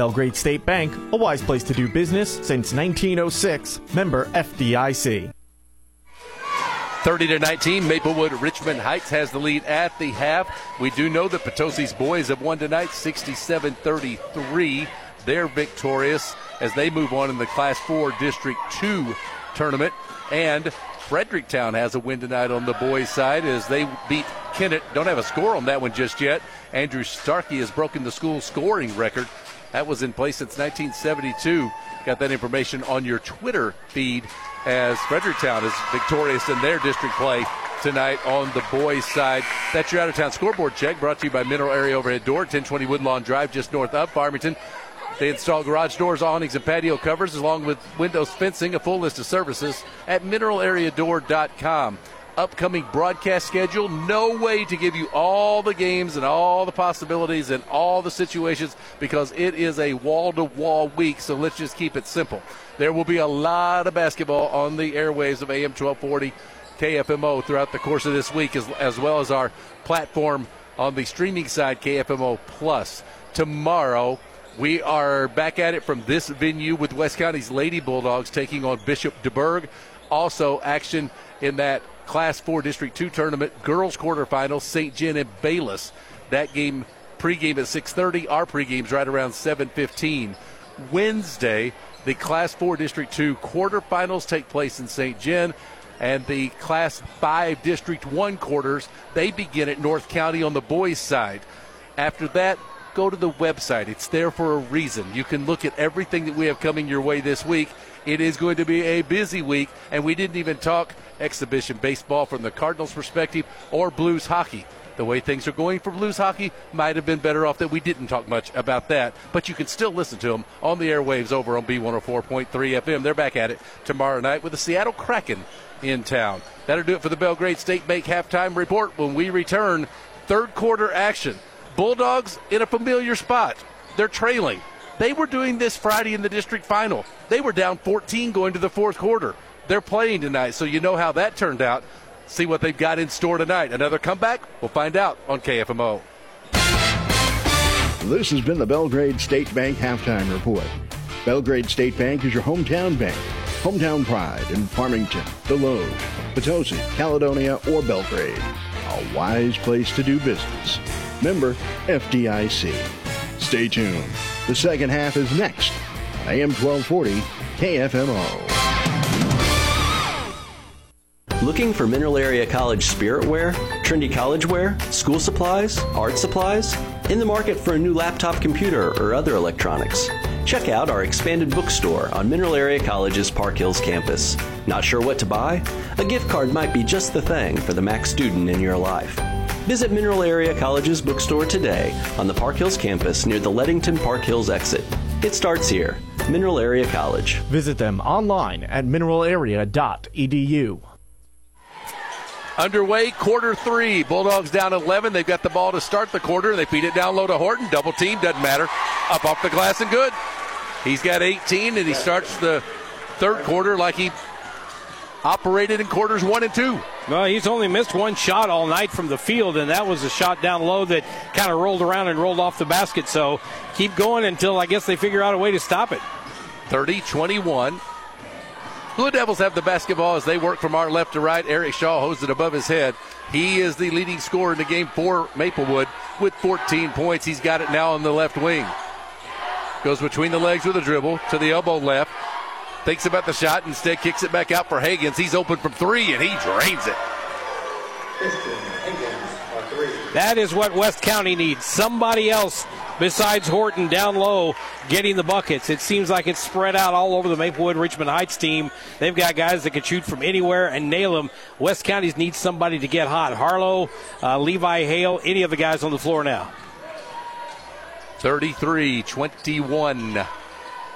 [SPEAKER 3] Belgrade State Bank, a wise place to do business since 1906, member FDIC.
[SPEAKER 1] 30 to 19, Maplewood Richmond Heights has the lead at the half. We do know that Potosi's boys have won tonight 67 33. They're victorious as they move on in the Class 4 District 2 tournament. And Fredericktown has a win tonight on the boys' side as they beat Kennett. Don't have a score on that one just yet. Andrew Starkey has broken the school scoring record. That was in place since 1972. Got that information on your Twitter feed as Fredericktown is victorious in their district play tonight on the boys' side. That's your out of town scoreboard check brought to you by Mineral Area Overhead Door, 1020 Woodlawn Drive, just north of Farmington. They install garage doors, awnings, and patio covers, along with windows fencing. A full list of services at mineralareadoor.com. Upcoming broadcast schedule. No way to give you all the games and all the possibilities and all the situations because it is a wall to wall week. So let's just keep it simple. There will be a lot of basketball on the airwaves of AM 1240 KFMO throughout the course of this week, as, as well as our platform on the streaming side, KFMO Plus. Tomorrow, we are back at it from this venue with West County's Lady Bulldogs taking on Bishop DuBourg. Also, action in that Class 4 District 2 tournament, girls quarterfinals, St. John and Bayless. That game pregame at 6:30. Our pregame's right around 7:15. Wednesday, the Class 4 District 2 quarterfinals take place in St. John, and the Class 5 District 1 quarters they begin at North County on the boys' side. After that, go to the website. It's there for a reason. You can look at everything that we have coming your way this week. It is going to be a busy week, and we didn't even talk exhibition baseball from the Cardinals' perspective or Blues hockey. The way things are going for Blues hockey might have been better off that we didn't talk much about that, but you can still listen to them on the airwaves over on B104.3 FM. They're back at it tomorrow night with the Seattle Kraken in town. That'll do it for the Belgrade State Bank halftime report. When we return, third quarter action. Bulldogs in a familiar spot. They're trailing. They were doing this Friday in the district final. They were down 14 going to the fourth quarter. They're playing tonight, so you know how that turned out. See what they've got in store tonight. Another comeback? We'll find out on KFMO.
[SPEAKER 9] This has been the Belgrade State Bank halftime report. Belgrade State Bank is your hometown bank. Hometown pride in Farmington, Desloge, Potosi, Caledonia, or Belgrade. A wise place to do business. Member FDIC. Stay tuned. The second half is next. AM 1240 KFMO.
[SPEAKER 10] Looking for Mineral Area College spirit wear, trendy college wear, school supplies, art supplies? In the market for a new laptop computer or other electronics? Check out our expanded bookstore on Mineral Area College's Park Hills campus. Not sure what to buy? A gift card might be just the thing for the Mac student in your life. Visit Mineral Area College's bookstore today on the Park Hills campus near the Leadington Park Hills exit. It starts here. Mineral Area College.
[SPEAKER 3] Visit them online at mineralarea.edu.
[SPEAKER 1] Underway, quarter three. Bulldogs down 11. They've got the ball to start the quarter. They feed it down low to Horton. Double team, doesn't matter. Up off the glass and good. He's got 18, and he starts the third quarter like he operated in quarters one and two.
[SPEAKER 2] Well, he's only missed one shot all night from the field, and that was a shot down low that kind of rolled around and rolled off the basket. So keep going until I guess they figure out a way to stop it.
[SPEAKER 1] 30 21. Blue Devils have the basketball as they work from our left to right. Eric Shaw holds it above his head. He is the leading scorer in the game for Maplewood with 14 points. He's got it now on the left wing. Goes between the legs with a dribble to the elbow left. thinks about the shot, instead kicks it back out for Higgins. He's open from three, and he drains it.
[SPEAKER 2] That is what West County needs. Somebody else besides Horton down low getting the buckets. It seems like it's spread out all over the Maplewood Richmond Heights team. They've got guys that can shoot from anywhere and nail them. West County's needs somebody to get hot. Harlow, uh, Levi Hale, any of the guys on the floor now.
[SPEAKER 1] 33 21.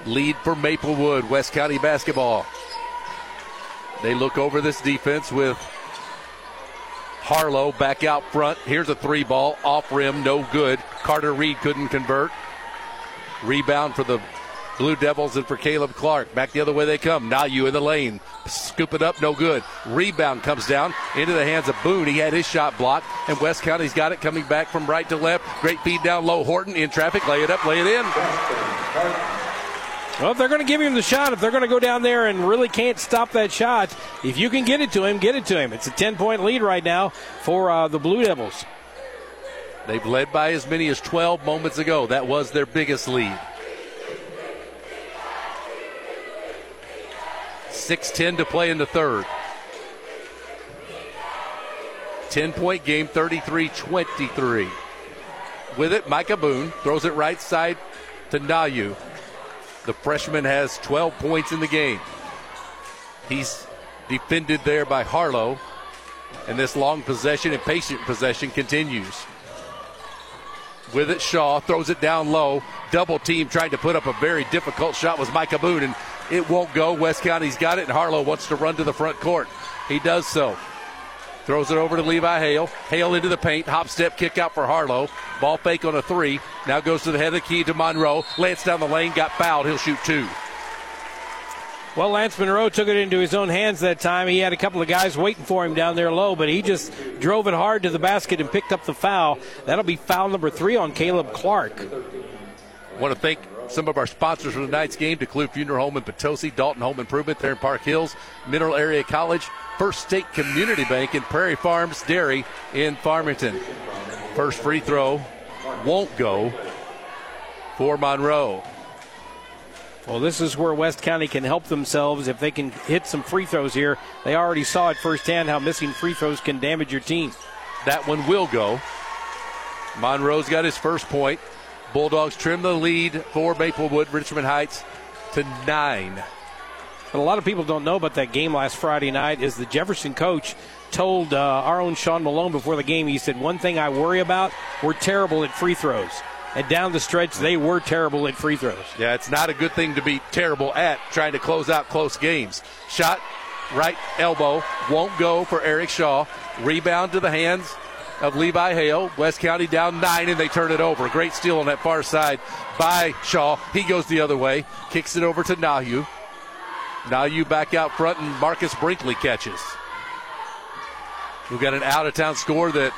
[SPEAKER 1] Lead for Maplewood, West County basketball. They look over this defense with Harlow back out front. Here's a three ball off rim, no good. Carter Reed couldn't convert. Rebound for the Blue Devils and for Caleb Clark. Back the other way they come. Nayu in the lane. Scoop it up, no good. Rebound comes down into the hands of Boone. He had his shot blocked, and West County's got it coming back from right to left. Great feed down low. Horton in traffic. Lay it up, lay it in.
[SPEAKER 2] Well, if they're going to give him the shot, if they're going to go down there and really can't stop that shot, if you can get it to him, get it to him. It's a 10 point lead right now for uh, the Blue Devils.
[SPEAKER 1] They've led by as many as 12 moments ago. That was their biggest lead. 6-10 to play in the third. 10 point game, 33 23. With it, Micah Boone throws it right side to Nayu. The freshman has 12 points in the game. He's defended there by Harlow. And this long possession and patient possession continues. With it, Shaw throws it down low. Double team trying to put up a very difficult shot was Micah Boone, and it won't go. West County's got it, and Harlow wants to run to the front court. He does so. Throws it over to Levi Hale. Hale into the paint. Hop step kick out for Harlow. Ball fake on a three. Now goes to the head of the key to Monroe. Lance down the lane. Got fouled. He'll shoot two.
[SPEAKER 2] Well, Lance Monroe took it into his own hands that time. He had a couple of guys waiting for him down there low, but he just drove it hard to the basket and picked up the foul. That'll be foul number three on Caleb Clark.
[SPEAKER 1] I Want to thank some of our sponsors for tonight's game DeClue Funeral Home in Potosi, Dalton Home Improvement there in Park Hills, Mineral Area College, First State Community Bank, and Prairie Farms Dairy in Farmington. First free throw won't go for Monroe.
[SPEAKER 2] Well, this is where West County can help themselves if they can hit some free throws here. They already saw it firsthand how missing free throws can damage your team.
[SPEAKER 1] That one will go. Monroe's got his first point. Bulldogs trim the lead for Maplewood, Richmond Heights to nine.
[SPEAKER 2] What a lot of people don't know about that game last Friday night is the Jefferson coach told uh, our own Sean Malone before the game, he said, One thing I worry about, we're terrible at free throws. And down the stretch, they were terrible at free throws.
[SPEAKER 1] Yeah, it's not a good thing to be terrible at trying to close out close games. Shot right elbow won't go for Eric Shaw. Rebound to the hands of Levi Hale. West County down nine, and they turn it over. Great steal on that far side by Shaw. He goes the other way, kicks it over to Nayu. Nayu back out front, and Marcus Brinkley catches. We've got an out of town score that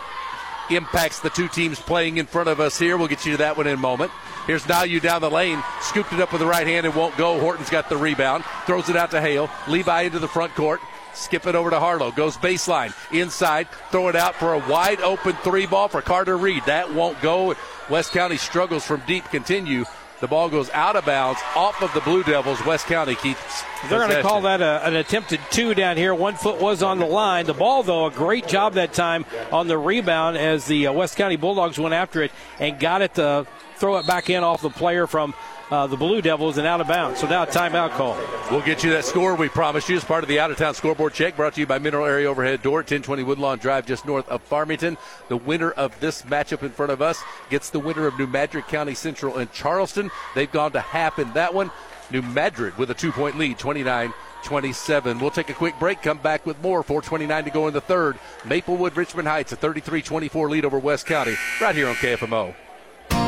[SPEAKER 1] impacts the two teams playing in front of us here. We'll get you to that one in a moment. Here's Nayu down the lane, scooped it up with the right hand and won't go. Horton's got the rebound, throws it out to Hale. Levi into the front court. Skip it over to Harlow. Goes baseline. Inside. Throw it out for a wide open three ball for Carter Reed. That won't go. West County struggles from deep. Continue. The ball goes out of bounds off of the Blue Devils. West County keeps.
[SPEAKER 2] They're going to call that a, an attempted two down here. One foot was on the line. The ball, though, a great job that time on the rebound as the uh, West County Bulldogs went after it and got it to throw it back in off the player from uh, the Blue Devils and out of bounds. So now timeout call.
[SPEAKER 1] We'll get you that score we promised you as part of the out of town scoreboard check brought to you by Mineral Area Overhead Door, 1020 Woodlawn Drive, just north of Farmington. The winner of this matchup in front of us gets the winner of New Madrid County Central and Charleston. They've gone to half in that one. New Madrid with a two point lead, 29 27. We'll take a quick break, come back with more. 429 to go in the third. Maplewood Richmond Heights, a 33 24 lead over West County, right here on KFMO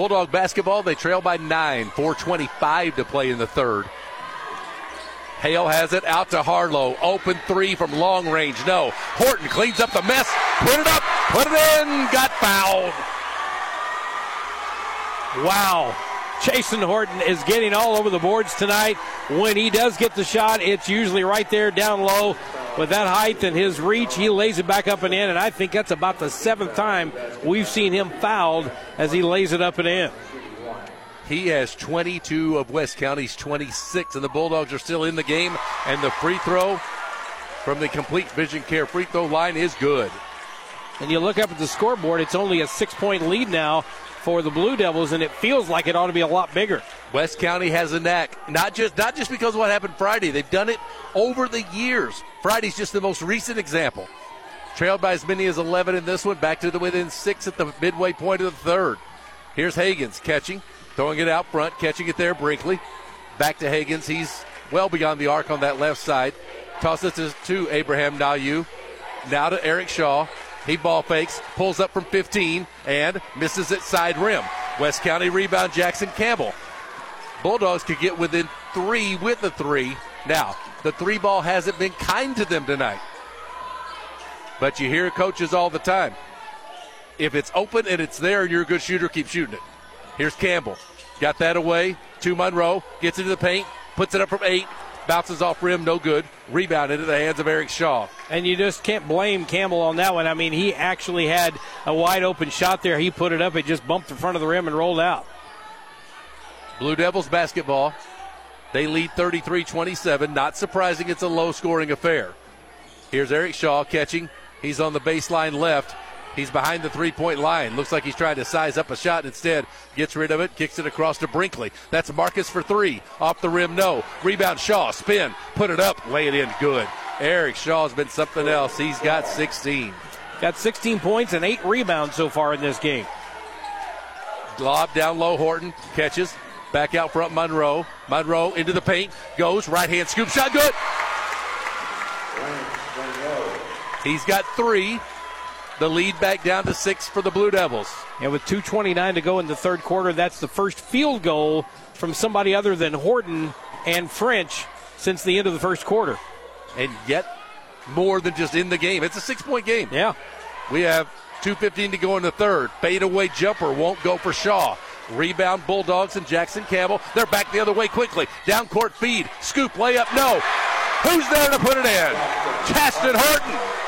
[SPEAKER 1] Bulldog basketball, they trail by nine. 425 to play in the third. Hale has it out to Harlow. Open three from long range. No. Horton cleans up the mess. Put it up. Put it in. Got fouled.
[SPEAKER 2] Wow. Chasten Horton is getting all over the boards tonight. When he does get the shot, it's usually right there down low. With that height and his reach, he lays it back up and in, and I think that's about the seventh time we've seen him fouled as he lays it up and in.
[SPEAKER 1] He has 22 of West County's 26, and the Bulldogs are still in the game. And the free throw from the complete vision care free throw line is good.
[SPEAKER 2] And you look up at the scoreboard, it's only a six point lead now for the Blue Devils, and it feels like it ought to be a lot bigger.
[SPEAKER 1] West County has a knack, not just not just because of what happened Friday. They've done it over the years. Friday's just the most recent example. Trailed by as many as 11 in this one, back to the within six at the midway point of the third. Here's Hagens catching, throwing it out front, catching it there. Brinkley back to Hagens. He's well beyond the arc on that left side. Tosses it to Abraham Nayu. Now to Eric Shaw. He ball fakes, pulls up from 15, and misses it side rim. West County rebound, Jackson Campbell. Bulldogs could get within three with the three. Now, the three ball hasn't been kind to them tonight. But you hear coaches all the time. If it's open and it's there and you're a good shooter, keep shooting it. Here's Campbell. Got that away to Monroe. Gets into the paint. Puts it up from eight. Bounces off rim. No good. Rebound into the hands of Eric Shaw.
[SPEAKER 2] And you just can't blame Campbell on that one. I mean, he actually had a wide open shot there. He put it up. It just bumped in front of the rim and rolled out.
[SPEAKER 1] Blue Devils basketball. They lead 33 27. Not surprising it's a low scoring affair. Here's Eric Shaw catching. He's on the baseline left. He's behind the three point line. Looks like he's trying to size up a shot. Instead, gets rid of it, kicks it across to Brinkley. That's Marcus for three. Off the rim, no. Rebound, Shaw. Spin. Put it up. Lay it in. Good. Eric Shaw's been something else. He's got 16.
[SPEAKER 2] Got 16 points and eight rebounds so far in this game.
[SPEAKER 1] Lob down low. Horton catches. Back out front, Monroe. Monroe into the paint. Goes. Right hand scoop shot. Good. He's got three. The lead back down to six for the Blue Devils.
[SPEAKER 2] And with 2.29 to go in the third quarter, that's the first field goal from somebody other than Horton and French since the end of the first quarter.
[SPEAKER 1] And yet, more than just in the game. It's a six point game.
[SPEAKER 2] Yeah.
[SPEAKER 1] We have 2.15 to go in the third. Fade away jumper won't go for Shaw. Rebound Bulldogs and Jackson Campbell. They're back the other way quickly. Down court feed. Scoop layup. No. Who's there to put it in? Chasten Horton.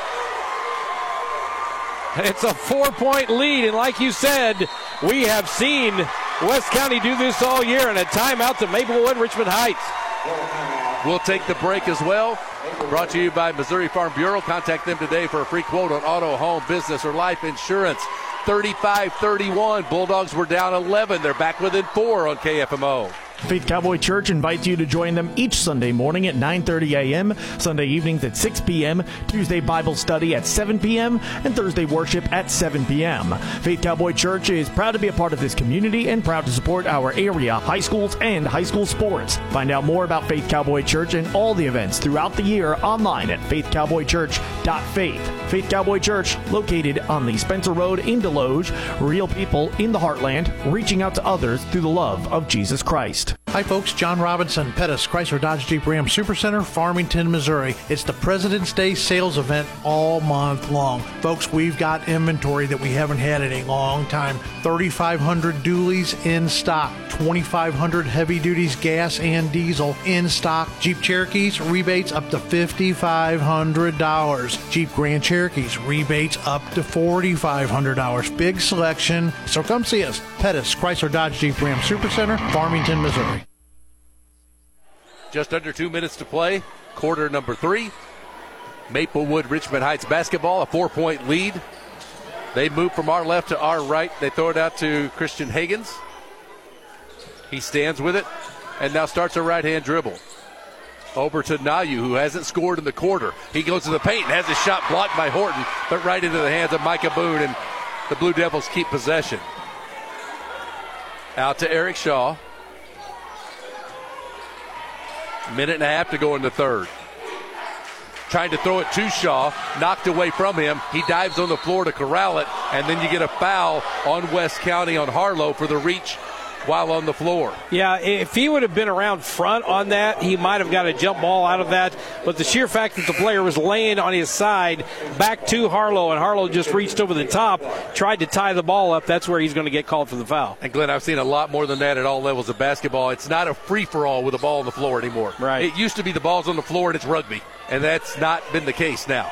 [SPEAKER 2] It's a four point lead, and like you said, we have seen West County do this all year, and a timeout to Maplewood Richmond Heights.
[SPEAKER 1] We'll take the break as well. Brought to you by Missouri Farm Bureau. Contact them today for a free quote on auto, home, business, or life insurance. 35 31. Bulldogs were down 11. They're back within four on KFMO.
[SPEAKER 3] Faith Cowboy Church invites you to join them each Sunday morning at 9:30 a.m., Sunday evenings at 6 p.m., Tuesday Bible study at 7 p.m., and Thursday worship at 7 p.m. Faith Cowboy Church is proud to be a part of this community and proud to support our area high schools and high school sports. Find out more about Faith Cowboy Church and all the events throughout the year online at faithcowboychurch.faith. Faith Cowboy Church, located on the Spencer Road in Desloge, real people in the heartland, reaching out to others through the love of Jesus Christ.
[SPEAKER 4] Hi, folks. John Robinson, Pettis, Chrysler Dodge Jeep Ram Supercenter, Farmington, Missouri. It's the President's Day sales event all month long. Folks, we've got inventory that we haven't had in a long time. 3,500 dualies in stock, 2,500 heavy duties gas and diesel in stock. Jeep Cherokees, rebates up to $5,500. Jeep Grand Cherokees, rebates up to $4,500. Big selection. So come see us. Pettis, Chrysler Dodge Jeep Ram Supercenter, Farmington, Missouri.
[SPEAKER 1] Just under two minutes to play. Quarter number three. Maplewood Richmond Heights basketball, a four point lead. They move from our left to our right. They throw it out to Christian Hagens. He stands with it and now starts a right hand dribble. Over to Nayu, who hasn't scored in the quarter. He goes to the paint and has his shot blocked by Horton, but right into the hands of Micah Boone, and the Blue Devils keep possession. Out to Eric Shaw. Minute and a half to go in the third. Trying to throw it to Shaw, knocked away from him. He dives on the floor to corral it, and then you get a foul on West County on Harlow for the reach while on the floor.
[SPEAKER 2] Yeah, if he would have been around front on that, he might have got a jump ball out of that. But the sheer fact that the player was laying on his side back to Harlow, and Harlow just reached over the top, tried to tie the ball up, that's where he's going to get called for the foul.
[SPEAKER 1] And Glenn, I've seen a lot more than that at all levels of basketball. It's not a free for all with a ball on the floor anymore.
[SPEAKER 2] Right.
[SPEAKER 1] It used to be the ball's on the floor and it's rugby, and that's not been the case now.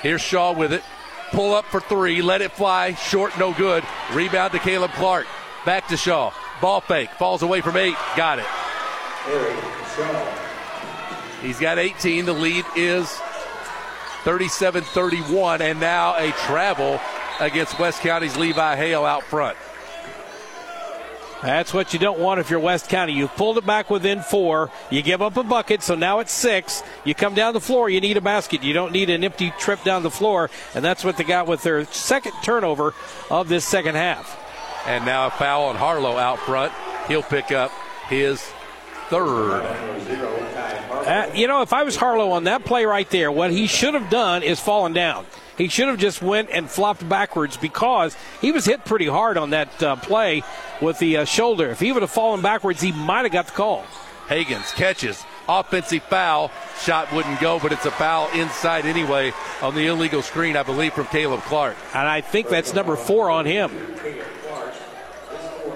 [SPEAKER 1] Here's Shaw with it. Pull up for three, let it fly, short, no good. Rebound to Caleb Clark. Back to Shaw. Ball fake, falls away from eight. Got it. He's got 18. The lead is 37 31, and now a travel against West County's Levi Hale out front.
[SPEAKER 2] That's what you don't want if you're West County. You've pulled it back within four. You give up a bucket, so now it's six. You come down the floor, you need a basket. You don't need an empty trip down the floor, and that's what they got with their second turnover of this second half.
[SPEAKER 1] And now a foul on Harlow out front. He'll pick up his third.
[SPEAKER 2] Uh, you know, if I was Harlow on that play right there, what he should have done is fallen down. He should have just went and flopped backwards because he was hit pretty hard on that uh, play with the uh, shoulder. If he would have fallen backwards, he might have got the call.
[SPEAKER 1] Hagens catches. Offensive foul. Shot wouldn't go, but it's a foul inside anyway on the illegal screen, I believe, from Caleb Clark.
[SPEAKER 2] And I think that's number four on him.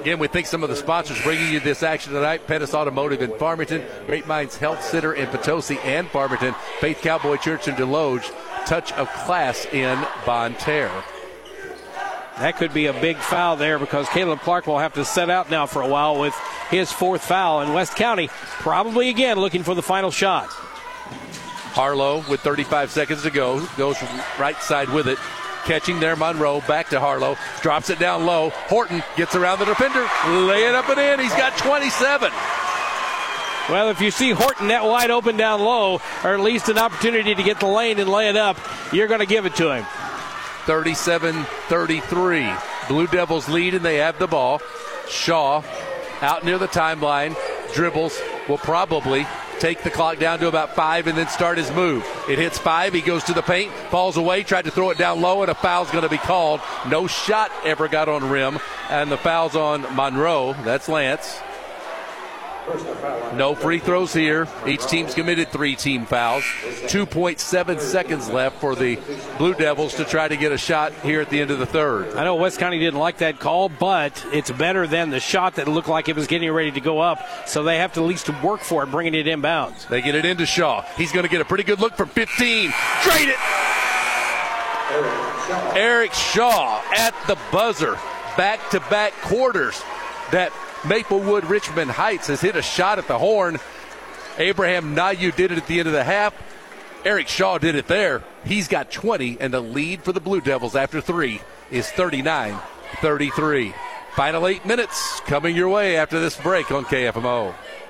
[SPEAKER 1] Again, we thank some of the sponsors bringing you this action tonight. Pettis Automotive in Farmington, Great Mines Health Center in Potosi and Farmington, Faith Cowboy Church in Desloge, Touch of Class in Bonne Terre.
[SPEAKER 2] That could be a big foul there because Caleb Clark will have to set out now for a while with his fourth foul. And West County probably again looking for the final shot.
[SPEAKER 1] Harlow with 35 seconds to go goes right side with it. Catching there, Monroe back to Harlow, drops it down low. Horton gets around the defender, lay it up and in. He's got 27.
[SPEAKER 2] Well, if you see Horton that wide open down low, or at least an opportunity to get the lane and lay it up, you're going to give it to him.
[SPEAKER 1] 37 33. Blue Devils lead and they have the ball. Shaw out near the timeline, dribbles, will probably take the clock down to about five and then start his move. It hits five. He goes to the paint, falls away, tried to throw it down low, and a foul's going to be called. No shot ever got on rim, and the foul's on Monroe. That's Lance. No free throws here. Each team's committed three team fouls. 2.7 seconds left for the Blue Devils to try to get a shot here at the end of the third.
[SPEAKER 2] I know West County didn't like that call, but it's better than the shot that looked like it was getting ready to go up. So they have to at least work for it, bringing it inbounds.
[SPEAKER 1] They get it into Shaw. He's going to get a pretty good look from 15. Trade it. Eric Shaw at the buzzer. Back to back quarters. That Maplewood Richmond Heights has hit a shot at the horn. Abraham Nayu did it at the end of the half. Eric Shaw did it there. He's got 20, and the lead for the Blue Devils after three is 39 33. Final eight minutes coming your way after this break on KFMO.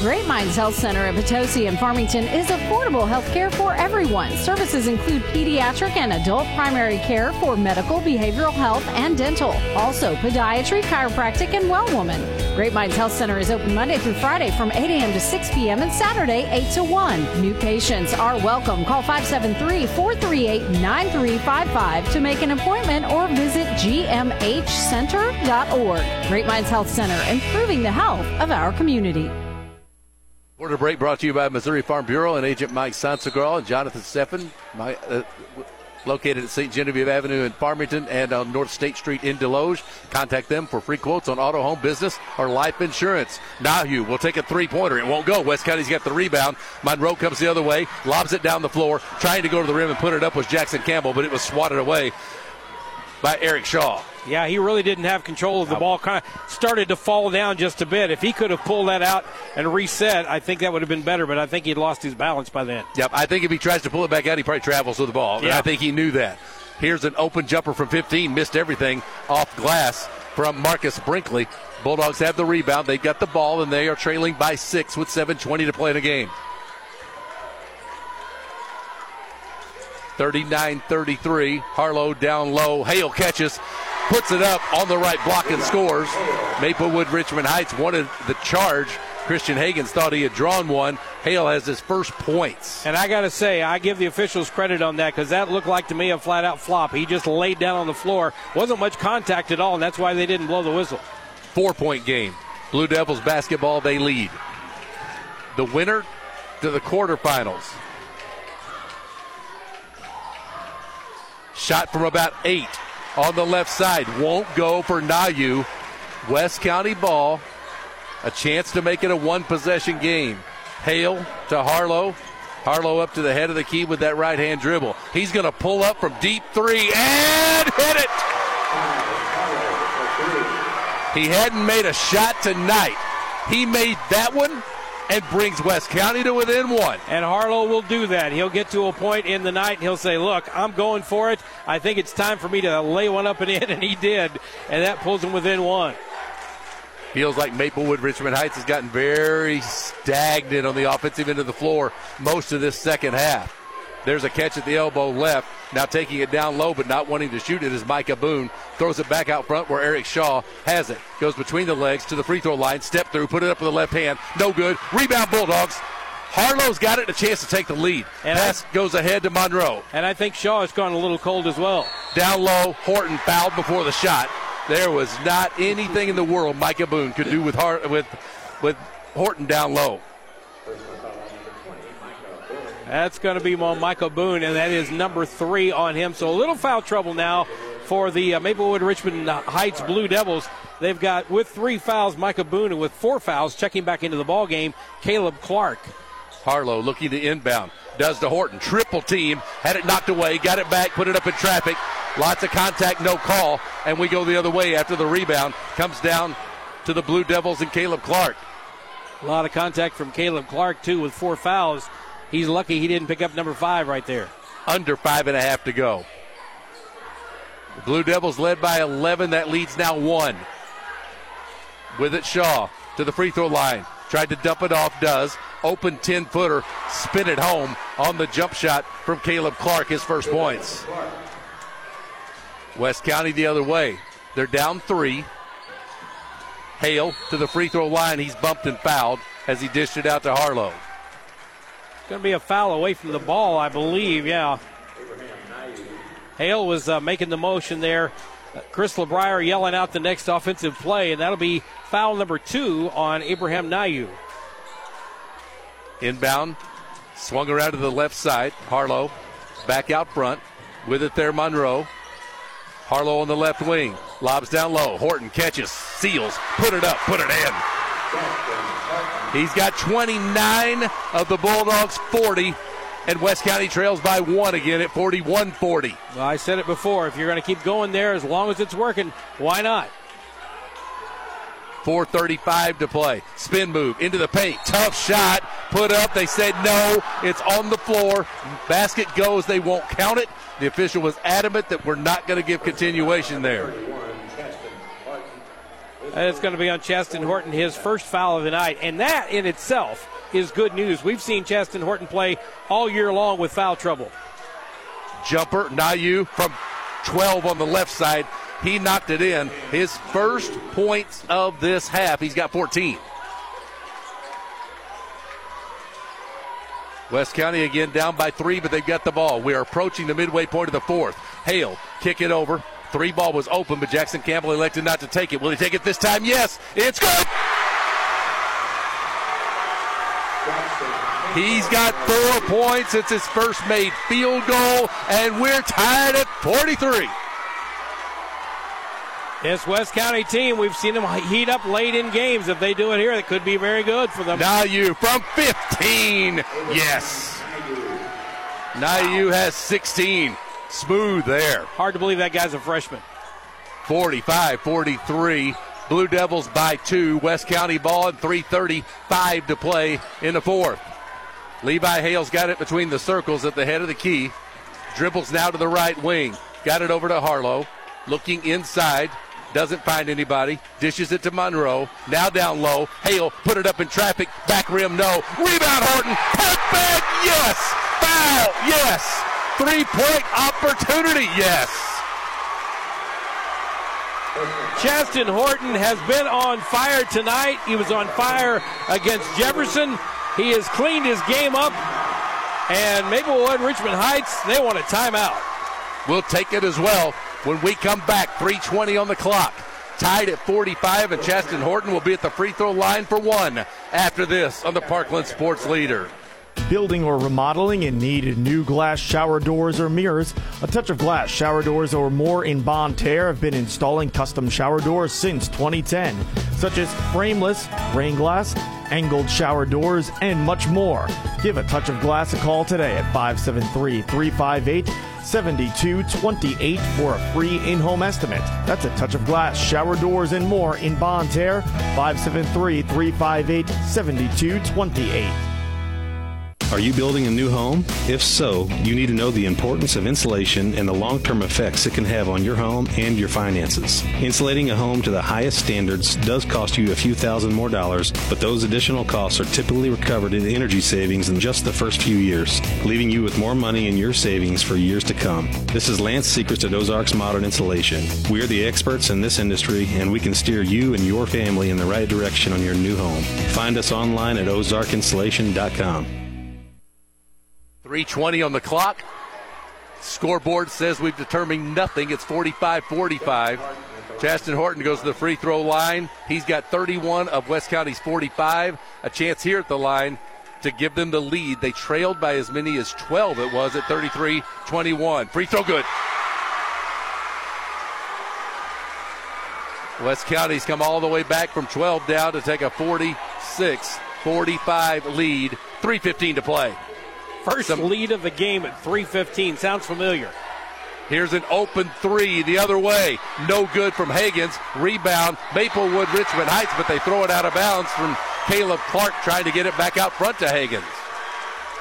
[SPEAKER 5] Great Mines Health Center in Potosi and Farmington is affordable health care for everyone. Services include pediatric and adult primary care for medical, behavioral health, and dental. Also, podiatry, chiropractic, and well woman. Great Mines Health Center is open Monday through Friday from 8 a.m. to 6 p.m. and Saturday 8 to 1. New patients are welcome. Call 573 438 9355 to make an appointment or visit gmhcenter.org. Great Mines Health Center, improving the health of our community.
[SPEAKER 1] Quarter break brought to you by Missouri Farm Bureau and Agent Mike Sansegraw and Jonathan Steffen, my, uh, located at St. Genevieve Avenue in Farmington and on North State Street in Desloge. Contact them for free quotes on auto, home, business, or life insurance. Nayu will take a three-pointer. It won't go. West County's got the rebound. Monroe comes the other way, lobs it down the floor, trying to go to the rim and put it up was Jackson Campbell, but it was swatted away by Eric Shaw.
[SPEAKER 2] Yeah, he really didn't have control of the ball. Kind of started to fall down just a bit. If he could have pulled that out and reset, I think that would have been better. But I think he'd lost his balance by then.
[SPEAKER 1] Yep, I think if he tries to pull it back out, he probably travels with the ball. Yeah. I think he knew that. Here's an open jumper from 15, missed everything off glass from Marcus Brinkley. Bulldogs have the rebound. They've got the ball, and they are trailing by six with 7.20 to play in the game. 39 33. Harlow down low. Hale catches, puts it up on the right block and scores. Maplewood Richmond Heights wanted the charge. Christian Hagens thought he had drawn one. Hale has his first points.
[SPEAKER 2] And I got to say, I give the officials credit on that because that looked like to me a flat out flop. He just laid down on the floor. Wasn't much contact at all, and that's why they didn't blow the whistle.
[SPEAKER 1] Four point game. Blue Devils basketball, they lead. The winner to the quarterfinals. Shot from about eight on the left side. Won't go for Nayu. West County ball. A chance to make it a one possession game. Hale to Harlow. Harlow up to the head of the key with that right hand dribble. He's going to pull up from deep three and hit it. He hadn't made a shot tonight. He made that one and brings West County to within one.
[SPEAKER 2] And Harlow will do that. He'll get to a point in the night and he'll say, Look, I'm going for it. I think it's time for me to lay one up and in, and he did. And that pulls him within one.
[SPEAKER 1] Feels like Maplewood Richmond Heights has gotten very stagnant on the offensive end of the floor most of this second half. There's a catch at the elbow left. Now taking it down low, but not wanting to shoot it is Micah Boone. Throws it back out front where Eric Shaw has it. Goes between the legs to the free throw line. Step through, put it up with the left hand. No good. Rebound Bulldogs. Harlow's got it, a chance to take the lead. And Pass I, goes ahead to Monroe.
[SPEAKER 2] And I think Shaw has gone a little cold as well.
[SPEAKER 1] Down low, Horton fouled before the shot. There was not anything in the world Micah Boone could do with Hart, with with Horton down low.
[SPEAKER 2] That's going to be on Michael Boone, and that is number three on him. So a little foul trouble now for the uh, Maplewood Richmond Heights Blue Devils. They've got with three fouls Micah Boone, and with four fouls checking back into the ball game, Caleb Clark.
[SPEAKER 1] Harlow looking to inbound. Does to Horton. Triple team. Had it knocked away. Got it back. Put it up in traffic. Lots of contact. No call. And we go the other way after the rebound. Comes down to the Blue Devils and Caleb Clark.
[SPEAKER 2] A lot of contact from Caleb Clark, too, with four fouls. He's lucky he didn't pick up number five right there.
[SPEAKER 1] Under five and a half to go. The Blue Devils led by 11. That leads now one. With it, Shaw to the free throw line. Tried to dump it off, does. Open 10 footer, spin it home on the jump shot from Caleb Clark, his first points. West County the other way. They're down three. Hale to the free throw line. He's bumped and fouled as he dished it out to Harlow.
[SPEAKER 2] Going to be a foul away from the ball, I believe. Yeah. Hale was uh, making the motion there. Uh, Chris LeBrier yelling out the next offensive play, and that'll be foul number two on Abraham Nayu.
[SPEAKER 1] Inbound, swung around to the left side. Harlow back out front. With it there, Monroe. Harlow on the left wing. Lobs down low. Horton catches, seals, put it up, put it in. He's got 29 of the Bulldogs 40, and West County trails by one again at 41 40.
[SPEAKER 2] Well, I said it before. If you're going to keep going there, as long as it's working, why not?
[SPEAKER 1] 4.35 to play. Spin move into the paint. Tough shot. Put up. They said no. It's on the floor. Basket goes. They won't count it. The official was adamant that we're not going to give continuation there.
[SPEAKER 2] It's going to be on Chasten Horton, his first foul of the night. And that in itself is good news. We've seen Chasten Horton play all year long with foul trouble.
[SPEAKER 1] Jumper, Nayu from 12 on the left side he knocked it in. His first points of this half. He's got 14. West County again down by three, but they've got the ball. We are approaching the midway point of the fourth. Hale, kick it over. Three ball was open, but Jackson Campbell elected not to take it. Will he take it this time? Yes. It's good. He's got four points. It's his first made field goal, and we're tied at 43.
[SPEAKER 2] This West County team, we've seen them heat up late in games. If they do it here, it could be very good for them.
[SPEAKER 1] Nayu from 15. Yes. Nayu has 16. Smooth there.
[SPEAKER 2] Hard to believe that guy's a freshman.
[SPEAKER 1] 45 43. Blue Devils by two. West County ball and 3.35 to play in the fourth. Levi Hale's got it between the circles at the head of the key. Dribbles now to the right wing. Got it over to Harlow. Looking inside Doesn't find anybody. Dishes it to Monroe. Now down low. Hale put it up in traffic. Back rim, no. Rebound Horton. Put yes. Foul, yes. Three point opportunity, yes.
[SPEAKER 2] Chasten Horton has been on fire tonight. He was on fire against Jefferson. He has cleaned his game up. And Maplewood, Richmond Heights, they want a timeout.
[SPEAKER 1] We'll take it as well when we come back. 320 on the clock. Tied at 45, and Chasten Horton will be at the free throw line for one after this on the Parkland Sports Leader.
[SPEAKER 3] Building or remodeling and need new glass shower doors or mirrors, A Touch of Glass shower doors or more in Bonne Terre have been installing custom shower doors since 2010, such as frameless, rain glass, angled shower doors, and much more. Give A Touch of Glass a call today at 573 358 7228 for a free in home estimate. That's a touch of glass, shower doors, and more in Bonne Terre. 573 358 7228.
[SPEAKER 6] Are you building a new home? If so, you need to know the importance of insulation and the long term effects it can have on your home and your finances. Insulating a home to the highest standards does cost you a few thousand more dollars, but those additional costs are typically recovered in energy savings in just the first few years, leaving you with more money in your savings for years to come. This is Lance Secrets at Ozarks Modern Insulation. We are the experts in this industry, and we can steer you and your family in the right direction on your new home. Find us online at ozarkinsulation.com.
[SPEAKER 1] 320 on the clock. Scoreboard says we've determined nothing. It's 45 45. Chasten Horton goes to the free throw line. He's got 31 of West County's 45. A chance here at the line to give them the lead. They trailed by as many as 12, it was at 33 21. Free throw good. West County's come all the way back from 12 down to take a 46 45 lead. 3.15 to play.
[SPEAKER 2] First Some, lead of the game at 3:15. Sounds familiar.
[SPEAKER 1] Here's an open three the other way. No good from Hagens. Rebound, Maplewood Richmond Heights, but they throw it out of bounds from Caleb Clark trying to get it back out front to Hagens.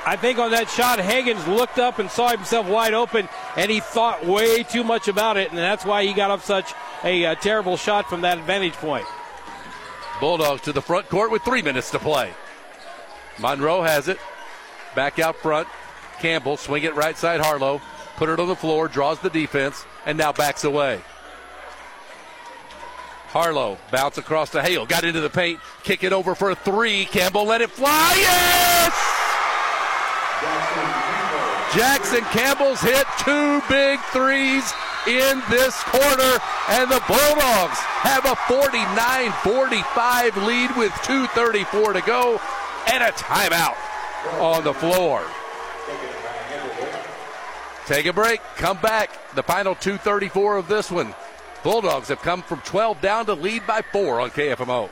[SPEAKER 2] I think on that shot, Hagens looked up and saw himself wide open, and he thought way too much about it, and that's why he got up such a uh, terrible shot from that vantage point.
[SPEAKER 1] Bulldogs to the front court with three minutes to play. Monroe has it. Back out front. Campbell swing it right side Harlow. Put it on the floor, draws the defense, and now backs away. Harlow bounce across to Hale. Got into the paint. Kick it over for a three. Campbell let it fly. Yes! Jackson Campbell's hit two big threes in this quarter, and the Bulldogs have a 49 45 lead with 2.34 to go and a timeout on the floor. Take a break, come back. The final 234 of this one. Bulldogs have come from 12 down to lead by four on KFMO.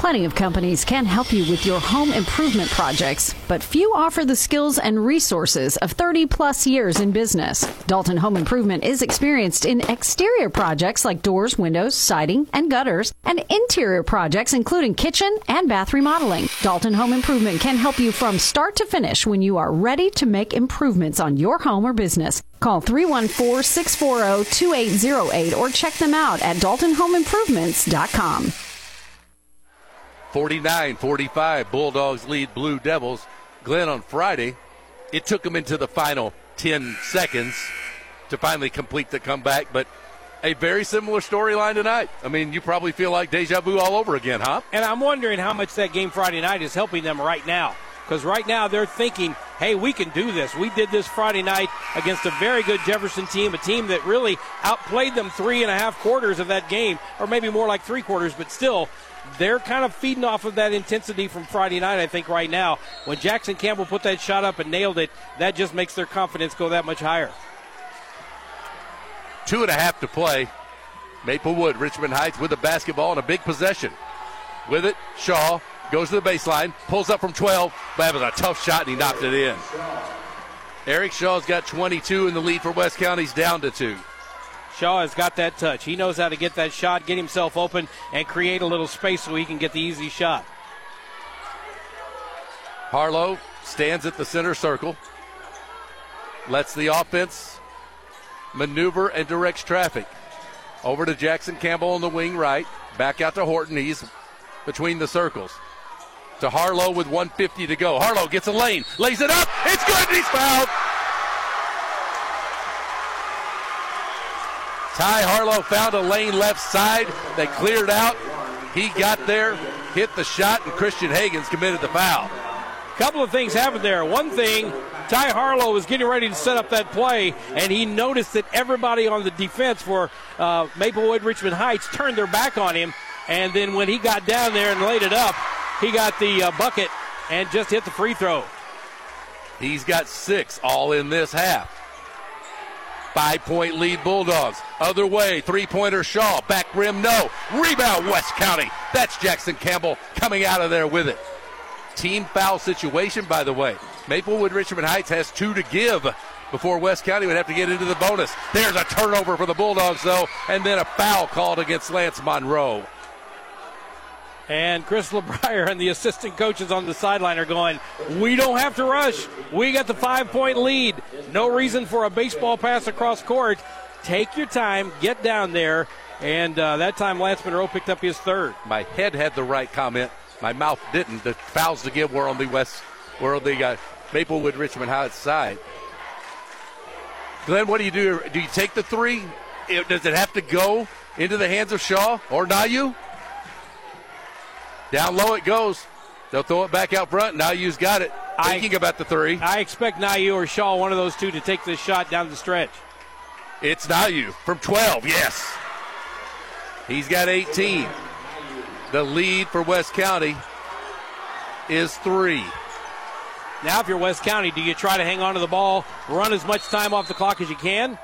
[SPEAKER 5] Plenty of companies can help you with your home improvement projects, but few offer the skills and resources of 30 plus years in business. Dalton Home Improvement is experienced in exterior projects like doors, windows, siding, and gutters, and interior projects including kitchen and bath remodeling. Dalton Home Improvement can help you from start to finish when you are ready to make improvements on your home or business. Call 314 640 2808 or check them out at daltonhomeimprovements.com.
[SPEAKER 1] 49 45. Bulldogs lead Blue Devils. Glenn on Friday, it took them into the final 10 seconds to finally complete the comeback, but a very similar storyline tonight. I mean, you probably feel like deja vu all over again, huh?
[SPEAKER 2] And I'm wondering how much that game Friday night is helping them right now. Because right now they're thinking, hey, we can do this. We did this Friday night against a very good Jefferson team, a team that really outplayed them three and a half quarters of that game, or maybe more like three quarters, but still, they're kind of feeding off of that intensity from Friday night, I think, right now. When Jackson Campbell put that shot up and nailed it, that just makes their confidence go that much higher.
[SPEAKER 1] Two and a half to play. Maplewood, Richmond Heights with a basketball and a big possession. With it, Shaw goes to the baseline, pulls up from 12, but was a tough shot and he knocked it in. Eric Shaw's got 22 in the lead for West County's down to two.
[SPEAKER 2] Shaw has got that touch. He knows how to get that shot, get himself open, and create a little space so he can get the easy shot.
[SPEAKER 1] Harlow stands at the center circle, lets the offense maneuver and directs traffic. Over to Jackson Campbell on the wing right. Back out to Horton. He's between the circles. To Harlow with 150 to go. Harlow gets a lane, lays it up. It's good. He's fouled. Ty Harlow found a lane left side. They cleared out. He got there, hit the shot, and Christian Hagens committed the foul.
[SPEAKER 2] A Couple of things happened there. One thing, Ty Harlow was getting ready to set up that play, and he noticed that everybody on the defense for uh, Maplewood Richmond Heights turned their back on him. And then when he got down there and laid it up, he got the uh, bucket and just hit the free throw.
[SPEAKER 1] He's got six all in this half. Five point lead Bulldogs. Other way, three pointer Shaw. Back rim, no. Rebound West County. That's Jackson Campbell coming out of there with it. Team foul situation, by the way. Maplewood Richmond Heights has two to give before West County would have to get into the bonus. There's a turnover for the Bulldogs, though, and then a foul called against Lance Monroe.
[SPEAKER 2] And Chris LeBrier and the assistant coaches on the sideline are going, We don't have to rush. We got the five point lead. No reason for a baseball pass across court. Take your time, get down there. And uh, that time, Lance Monroe picked up his third.
[SPEAKER 1] My head had the right comment. My mouth didn't. The fouls to give were on the West, were on the uh, Maplewood Richmond Heights side. Glenn, what do you do? Do you take the three? Does it have to go into the hands of Shaw or Nayu? Down low it goes. They'll throw it back out front. Nayu's got it. Thinking I, about the three.
[SPEAKER 2] I expect Nayu or Shaw, one of those two, to take this shot down the stretch.
[SPEAKER 1] It's Nayu from 12, yes. He's got 18. The lead for West County is three.
[SPEAKER 2] Now, if you're West County, do you try to hang on to the ball, run as much time off the clock as you can?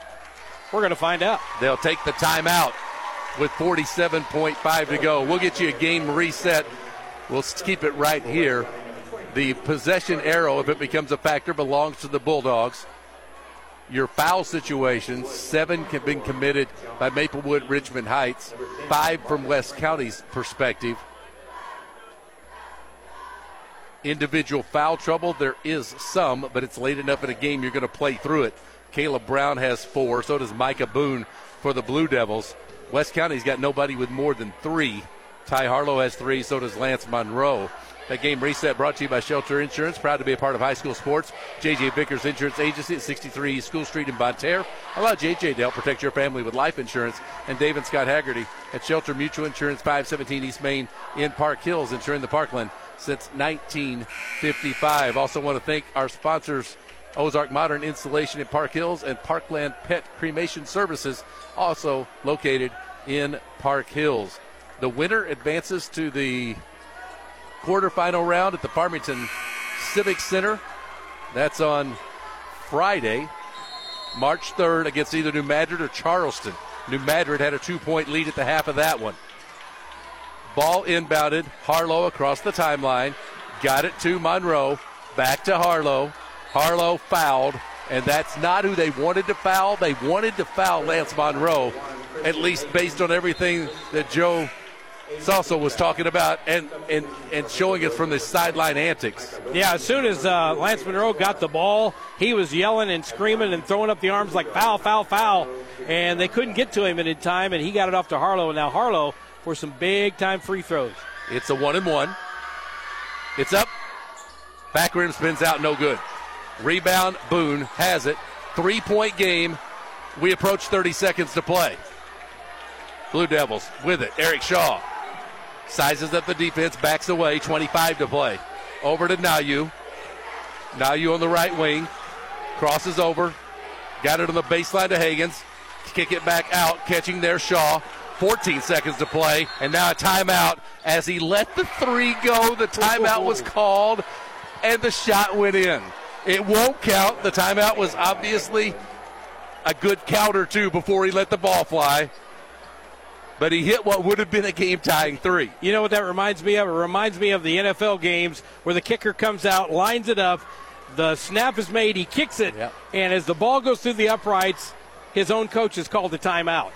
[SPEAKER 2] We're going to find out.
[SPEAKER 1] They'll take the timeout with 47.5 to go. We'll get you a game reset. We'll keep it right here. The possession arrow, if it becomes a factor, belongs to the Bulldogs. Your foul situations, seven have been committed by Maplewood Richmond Heights, five from West County's perspective. Individual foul trouble, there is some, but it's late enough in a game you're going to play through it. Caleb Brown has four, so does Micah Boone for the Blue Devils. West County's got nobody with more than three. Ty Harlow has three, so does Lance Monroe. That game reset brought to you by Shelter Insurance, proud to be a part of high school sports. JJ Vickers Insurance Agency at 63 School Street in Bonne Terre. Allow JJ to help protect your family with life insurance. And Dave and Scott Haggerty at Shelter Mutual Insurance, 517 East Main in Park Hills, insuring the Parkland since 1955. Also want to thank our sponsors, Ozark Modern Insulation in Park Hills and Parkland Pet Cremation Services also located in Park Hills. The winner advances to the quarterfinal round at the Farmington Civic Center. That's on Friday, March 3rd, against either New Madrid or Charleston. New Madrid had a two point lead at the half of that one. Ball inbounded. Harlow across the timeline. Got it to Monroe. Back to Harlow. Harlow fouled and that's not who they wanted to foul. They wanted to foul Lance Monroe, at least based on everything that Joe Salsa was talking about and, and, and showing us from the sideline antics.
[SPEAKER 2] Yeah, as soon as uh, Lance Monroe got the ball, he was yelling and screaming and throwing up the arms like foul, foul, foul. And they couldn't get to him in time, and he got it off to Harlow. And now Harlow for some big time free throws.
[SPEAKER 1] It's a one and one. It's up. Back rim spins out, no good. Rebound, Boone has it. Three point game. We approach 30 seconds to play. Blue Devils with it. Eric Shaw sizes up the defense, backs away, 25 to play. Over to Nayu. Nayu on the right wing. Crosses over. Got it on the baseline to Hagens. Kick it back out, catching there Shaw. 14 seconds to play, and now a timeout as he let the three go. The timeout was called, and the shot went in. It won't count. The timeout was obviously a good count or two before he let the ball fly. But he hit what would have been a game tying three.
[SPEAKER 2] You know what that reminds me of? It reminds me of the NFL games where the kicker comes out, lines it up, the snap is made, he kicks it, yep. and as the ball goes through the uprights, his own coach has called the timeout.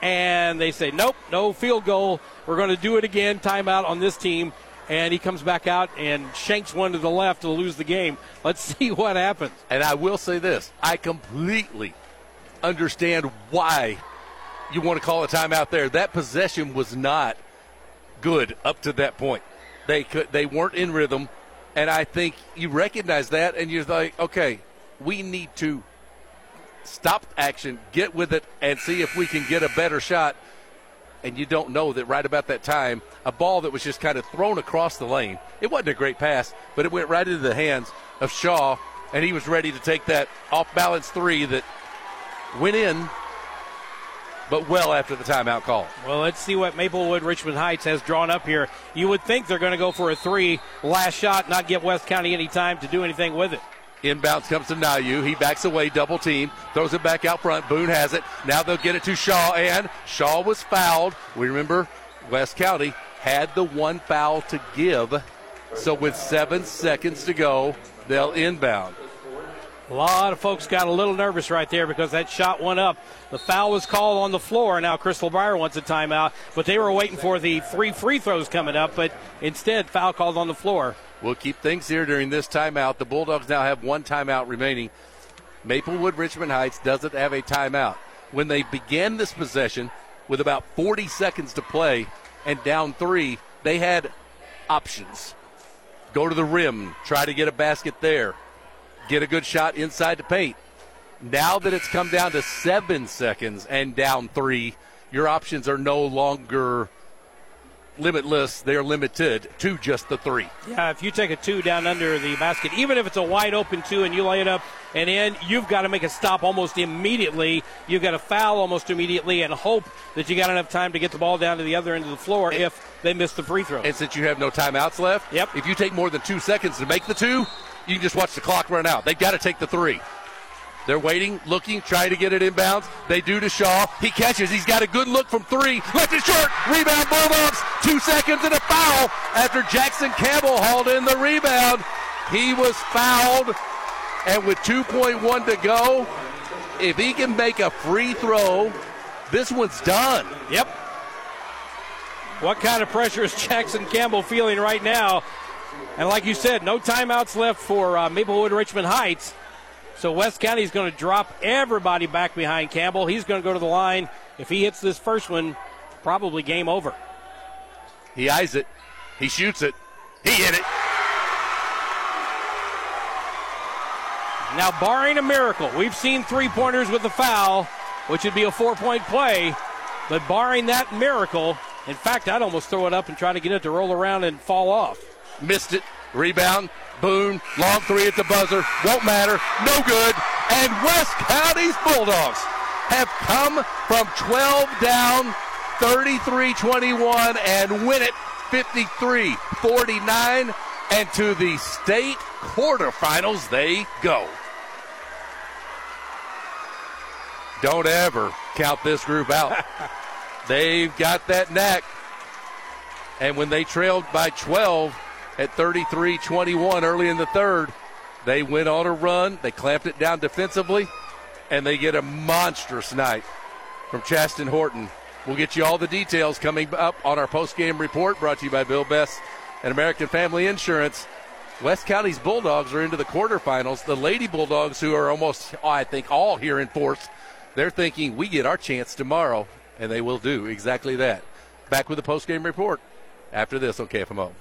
[SPEAKER 2] And they say, nope, no field goal. We're going to do it again, timeout on this team and he comes back out and shanks one to the left to lose the game. Let's see what happens.
[SPEAKER 1] And I will say this I completely understand why you want to call a timeout there. That possession was not good up to that point. They could they weren't in rhythm, and I think you recognize that, and you're like, okay, we need to stop action, get with it, and see if we can get a better shot. And you don't know that right about that time, a ball that was just kind of thrown across the lane. It wasn't a great pass, but it went right into the hands of Shaw, and he was ready to take that off balance three that went in but well after the timeout call.
[SPEAKER 2] Well, let's see what Maplewood Richmond Heights has drawn up here. You would think they're going to go for a three last shot, not give West County any time to do anything with it.
[SPEAKER 1] Inbounds comes to Nayu. He backs away, double team, throws it back out front. Boone has it. Now they'll get it to Shaw, and Shaw was fouled. We remember West County had the one foul to give. So with seven seconds to go, they'll inbound.
[SPEAKER 2] A lot of folks got a little nervous right there because that shot went up. The foul was called on the floor. Now Chris LeBrier wants a timeout, but they were waiting for the three free throws coming up, but instead, foul called on the floor.
[SPEAKER 1] We'll keep things here during this timeout. The Bulldogs now have one timeout remaining. Maplewood Richmond Heights doesn't have a timeout. When they began this possession with about 40 seconds to play and down three, they had options. Go to the rim, try to get a basket there get a good shot inside the paint. Now that it's come down to seven seconds and down three, your options are no longer limitless. They're limited to just the three.
[SPEAKER 2] Yeah, if you take a two down under the basket, even if it's a wide open two and you lay it up and in, you've got to make a stop almost immediately. You've got to foul almost immediately and hope that you got enough time to get the ball down to the other end of the floor and, if they miss the free throw.
[SPEAKER 1] And since you have no timeouts left,
[SPEAKER 2] yep.
[SPEAKER 1] if you take more than two seconds to make the two, you can just watch the clock run out. They've got to take the three. They're waiting, looking, trying to get it inbounds. They do to Shaw. He catches. He's got a good look from three. Left it short. Rebound Bulldogs. Two seconds and a foul after Jackson Campbell hauled in the rebound. He was fouled. And with 2.1 to go, if he can make a free throw, this one's done.
[SPEAKER 2] Yep. What kind of pressure is Jackson Campbell feeling right now? And like you said, no timeouts left for uh, Maplewood Richmond Heights. So West County is going to drop everybody back behind Campbell. He's going to go to the line. If he hits this first one, probably game over.
[SPEAKER 1] He eyes it. He shoots it. He hit it.
[SPEAKER 2] Now, barring a miracle, we've seen three pointers with the foul, which would be a four point play. But barring that miracle, in fact, I'd almost throw it up and try to get it to roll around and fall off
[SPEAKER 1] missed it. Rebound, Boone, long three at the buzzer, won't matter, no good. And West County's Bulldogs have come from 12 down, 33 21, and win it 53 49. And to the state quarterfinals they go. Don't ever count this group out. They've got that knack. And when they trailed by 12, at 33 21 early in the third. They went on a run, they clamped it down defensively, and they get a monstrous night from Chasten Horton. We'll get you all the details coming up on our post-game report brought to you by Bill Best and American Family Insurance. West County's Bulldogs are into the quarterfinals. The Lady Bulldogs, who are almost, I think, all here in force, they're thinking we get our chance tomorrow, and they will do exactly that. Back with the post-game report after this on KFMO.